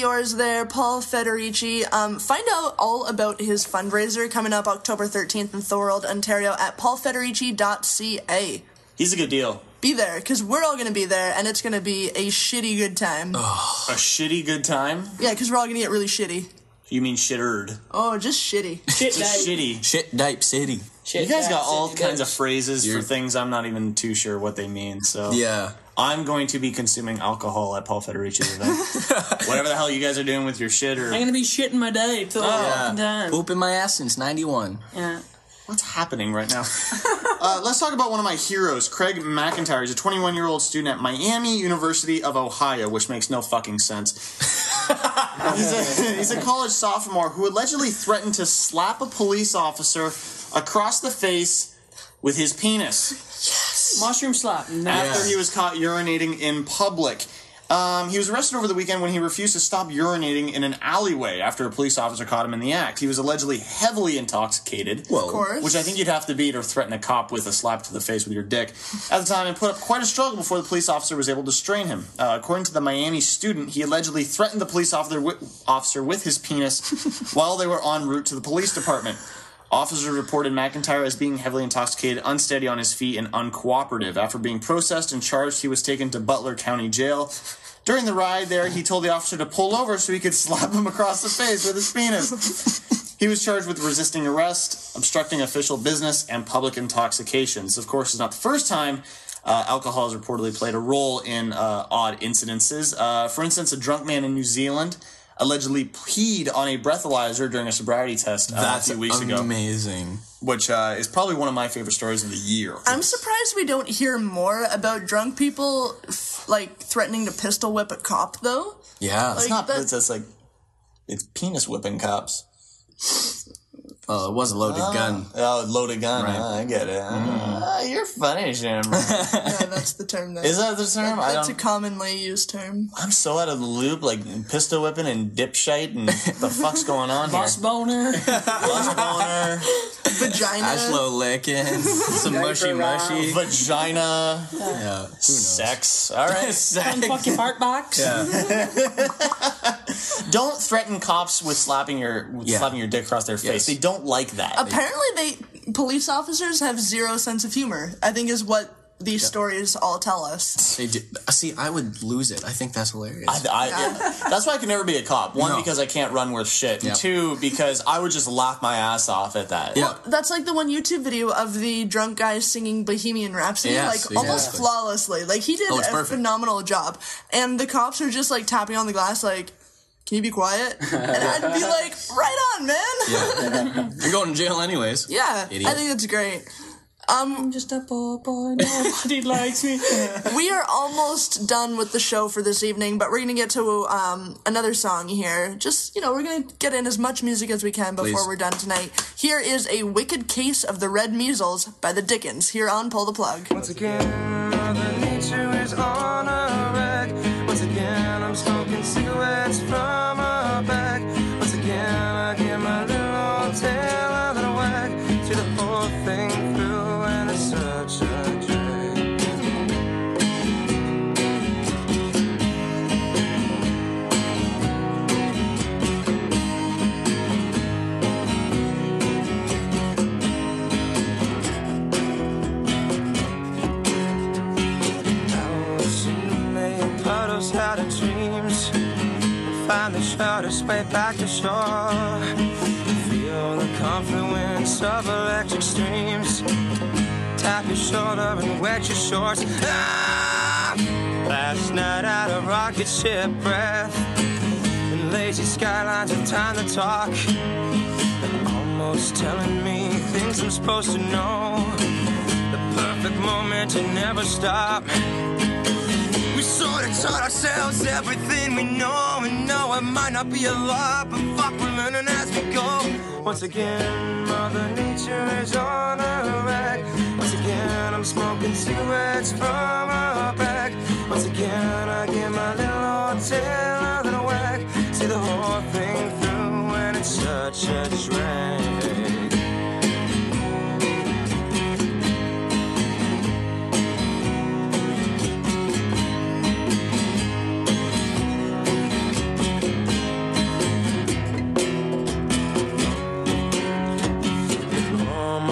yours there, Paul Federici. Um, find out all about his fundraiser coming up October 13th in Thorold, Ontario at paulfederici.ca. He's a good deal. Be there, because we're all going to be there, and it's going to be a shitty good time. A shitty good time? Yeah, because we're all going to get really shitty. You mean shittered? Oh, just shitty. Just shitty. Shit Dipe City. you guys got all City, kinds bitch. of phrases You're- for things I'm not even too sure what they mean. So Yeah. I'm going to be consuming alcohol at Paul Federici's event. Whatever the hell you guys are doing with your shit or I'm gonna be shitting my day till the fucking time. Pooping my ass since 91. Yeah. What's happening right now? uh, let's talk about one of my heroes, Craig McIntyre. He's a 21 year old student at Miami University of Ohio, which makes no fucking sense. he's, a, he's a college sophomore who allegedly threatened to slap a police officer across the face with his penis. Yes. Mushroom slap. after he was caught urinating in public. Um, he was arrested over the weekend when he refused to stop urinating in an alleyway after a police officer caught him in the act. He was allegedly heavily intoxicated, Whoa. Of course. which I think you'd have to beat or threaten a cop with a slap to the face with your dick at the time, and put up quite a struggle before the police officer was able to strain him. Uh, according to the Miami student, he allegedly threatened the police officer with, officer with his penis while they were en route to the police department. Officers reported McIntyre as being heavily intoxicated, unsteady on his feet, and uncooperative. After being processed and charged, he was taken to Butler County Jail. During the ride there, he told the officer to pull over so he could slap him across the face with his penis. He was charged with resisting arrest, obstructing official business, and public intoxication. intoxications. Of course, it's not the first time uh, alcohol has reportedly played a role in uh, odd incidences. Uh, for instance, a drunk man in New Zealand allegedly peed on a breathalyzer during a sobriety test uh, That's a few weeks ago, amazing. which uh, is probably one of my favorite stories of the year. I'm surprised we don't hear more about drunk people f- like threatening to pistol whip a cop though. Yeah. It's not. that- It's just like it's penis whipping cops. Oh, it was a loaded gun. Oh, loaded gun. Right. Ah, I get it. Ah, you're funny, Jim. yeah, that's the term. That, Is that the term? I That's a commonly used term. I'm so out of the loop, like pistol whipping and dipshite, and the fuck's going on here? Boss boner. Bus boner, Vagina. Ashlow licking, some mushy mushy. vagina, Yeah. sex. All right. Fuck your fart box. Don't threaten cops with slapping your with Yeah. slapping your dick across their face. Yes. They don't like that. Apparently, they police officers have zero sense of humor. I think is what these stories all tell us. They do. See, I would lose it. I think that's hilarious. I, I, That's why I can never be a cop. One, No. because I can't run worth shit. And two, because I would just laugh my ass off at that. yeah. That's like the one YouTube video of the drunk guy singing Bohemian Rhapsody, Yes, like almost flawlessly. Like he did Oh, a perfect. phenomenal job, and the cops are just like tapping on the glass, like, "Can you be quiet?" and I'd be like, "Right on, man." Yeah. You're going to jail anyways. Yeah, Idiot. I think that's great. Um, Just a poor boy. Nobody likes me. we are almost done with the show for this evening, but we're gonna get to um, another song here. Just you know, we're gonna get in as much music as we can before Please. we're done tonight. Here is a wicked case of the red measles by the Dickens. Here on Pull the Plug. Once again, again, I'm smoking cigarettes from a bag. Shot us way back to shore. Feel the confluence of electric streams. Tap your shoulder and wet your shorts. Ah! Last night out of rocket ship breath. And lazy skylines and time to talk. Almost telling me things I'm supposed to know. The perfect moment to never stop. Sort of taught ourselves everything we know, and know it might not be a lot, but fuck, we're learning as we go. Once again, Mother Nature is on a rag. Once again, I'm smoking cigarettes from a bag. Once again, I get my little old tail a little wag. See the whole thing through, and it's such a drag.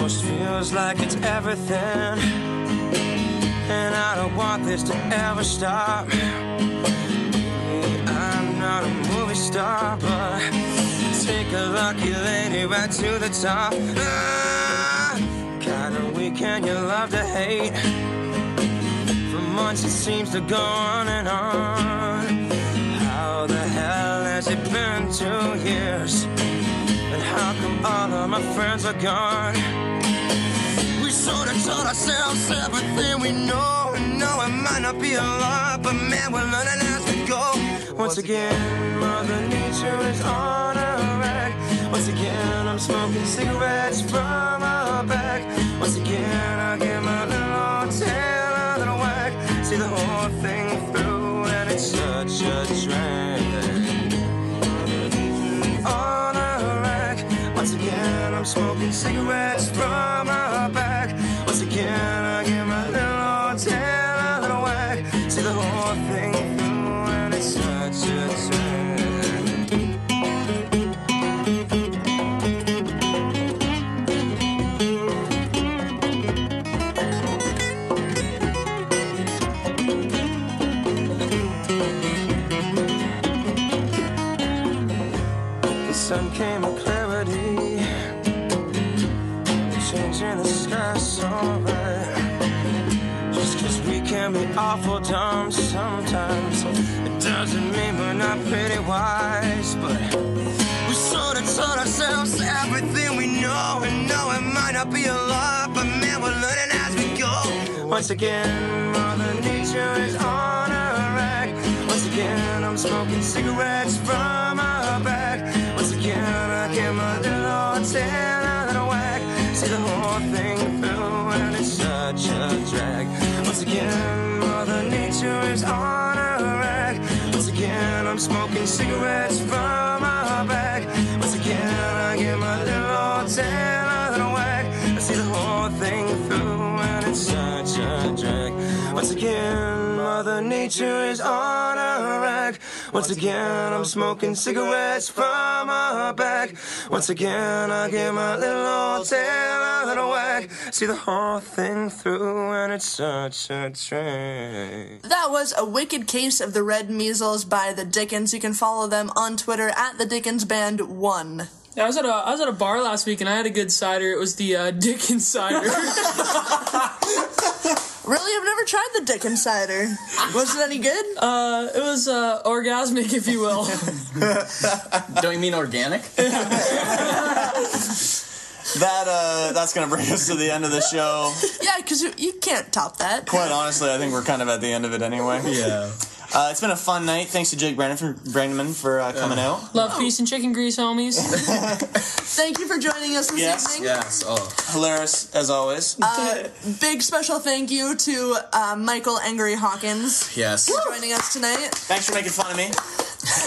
Almost feels like it's everything. And I don't want this to ever stop. I'm not a movie star, but take a lucky lady right to the top. Ah, kind of weekend you love to hate. For months it seems to go on and on. How the hell has it been two years? How come all of my friends are gone? We sort of told ourselves everything we know. And know it might not be a lot, but man, we're learning as we go. Once again, Mother Nature is on a rag. Once again, I'm smoking cigarettes from a back. Once again, I give my little tail a little whack. See the whole thing through, and it's such a drag. On a rack. Once again, I'm smoking cigarettes from my back. Once again, I get my little 10. Can be awful dumb sometimes, it doesn't mean we're not pretty wise. But we sort of told ourselves everything we know, and know it might not be a lot, but man, we're learning as we go. Once again, Mother Nature is on a rack. Once again, I'm smoking cigarettes from a back. Once again, I get my little tail a little whack. See the whole thing through, and it's such a drag. Once again, Mother Nature is on a rack. Once again, I'm smoking cigarettes from a back. Once again, I get my little old tail a little whack. I see the whole thing through, and it's such a drag. Once again, Mother Nature is on a rack. Once again, I'm smoking cigarettes from a back. Once again, I get my little old tail a little whack. See the whole thing through, and it's such a drag. That was a wicked case of the red measles by the Dickens. You can follow them on Twitter at the Dickens Band One. Yeah, I was at a I was at a bar last week and I had a good cider. It was the uh, Dickens cider. Really, I've never tried the Dickens cider. Was it any good? Uh, it was uh, orgasmic, if you will. Don't you mean organic? That uh, that's gonna bring us to the end of the show. Yeah, because you, you can't top that. Quite honestly, I think we're kind of at the end of it anyway. Yeah. Uh, it's been a fun night. Thanks to Jake Brandon for, Brandman for uh, coming out. Love, peace, and chicken grease, homies. Thank you for joining us this Yes, evening. Yes. Oh. Hilarious as always. Uh, big special thank you to uh, Michael Angry Hawkins Yes. for joining us tonight. Thanks for making fun of me.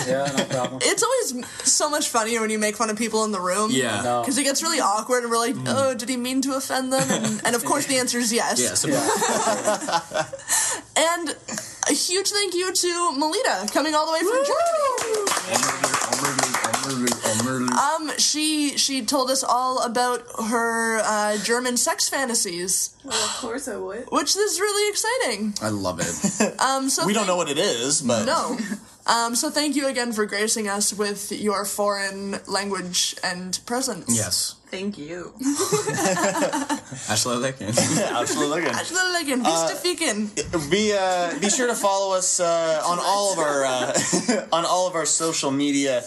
Yeah, no problem. It's always so much funnier when you make fun of people in the room. Yeah. No. Because it gets really awkward and we're like, oh, did he mean to offend them? And, and of course the answer is yes. Yes. And a huge thank you to Melita coming all the way from Germany. Um, she she told us all about her uh, German sex fantasies, Well, of course I would. which is really exciting. I love it. Um, so we don't know what it is, but No. Um, so thank you again for gracing us with your foreign language and presence. Yes. Thank you. Ashley Lickin. absolutely. Absolutely. Vista Ficken. Be uh, be sure to follow us uh, on all of our uh, on all of our social media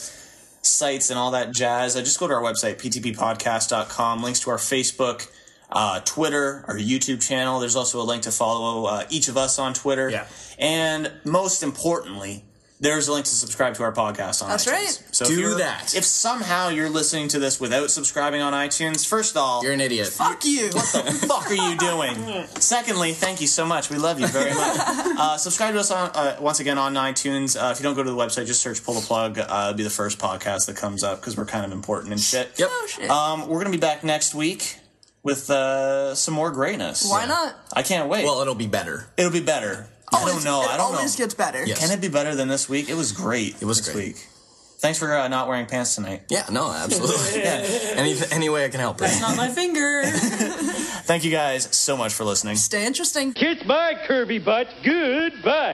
sites and all that jazz. Uh, just go to our website ptppodcast.com. Links to our Facebook, uh, Twitter, our YouTube channel. There's also a link to follow uh, each of us on Twitter. Yeah. And most importantly, there's a link to subscribe to our podcast on That's iTunes. right. So if Do you're- that. If somehow you're listening to this without subscribing on iTunes, first of all, You're an idiot. Fuck you. what the fuck are you doing? Secondly, thank you so much. We love you very much. Uh, subscribe to us on, uh, once again on iTunes. Uh, if you don't go to the website, just search "Pull the Plug." Uh, it'll be the first podcast that comes up because we're kind of important and shit. Yep. Oh, shit. Um, we're gonna be back next week with uh, some more greatness. Why not? I can't wait. Well, it'll be better. it'll be better. I don't know. It I don't know. always gets better. Yes. Can it be better than this week? It was great. It was this great. week. Thanks for uh, not wearing pants tonight. Yeah. No. Absolutely. Any any way I can help. Right? Not my finger. Thank you guys so much for listening. Stay interesting. Kiss my curvy butt. Goodbye.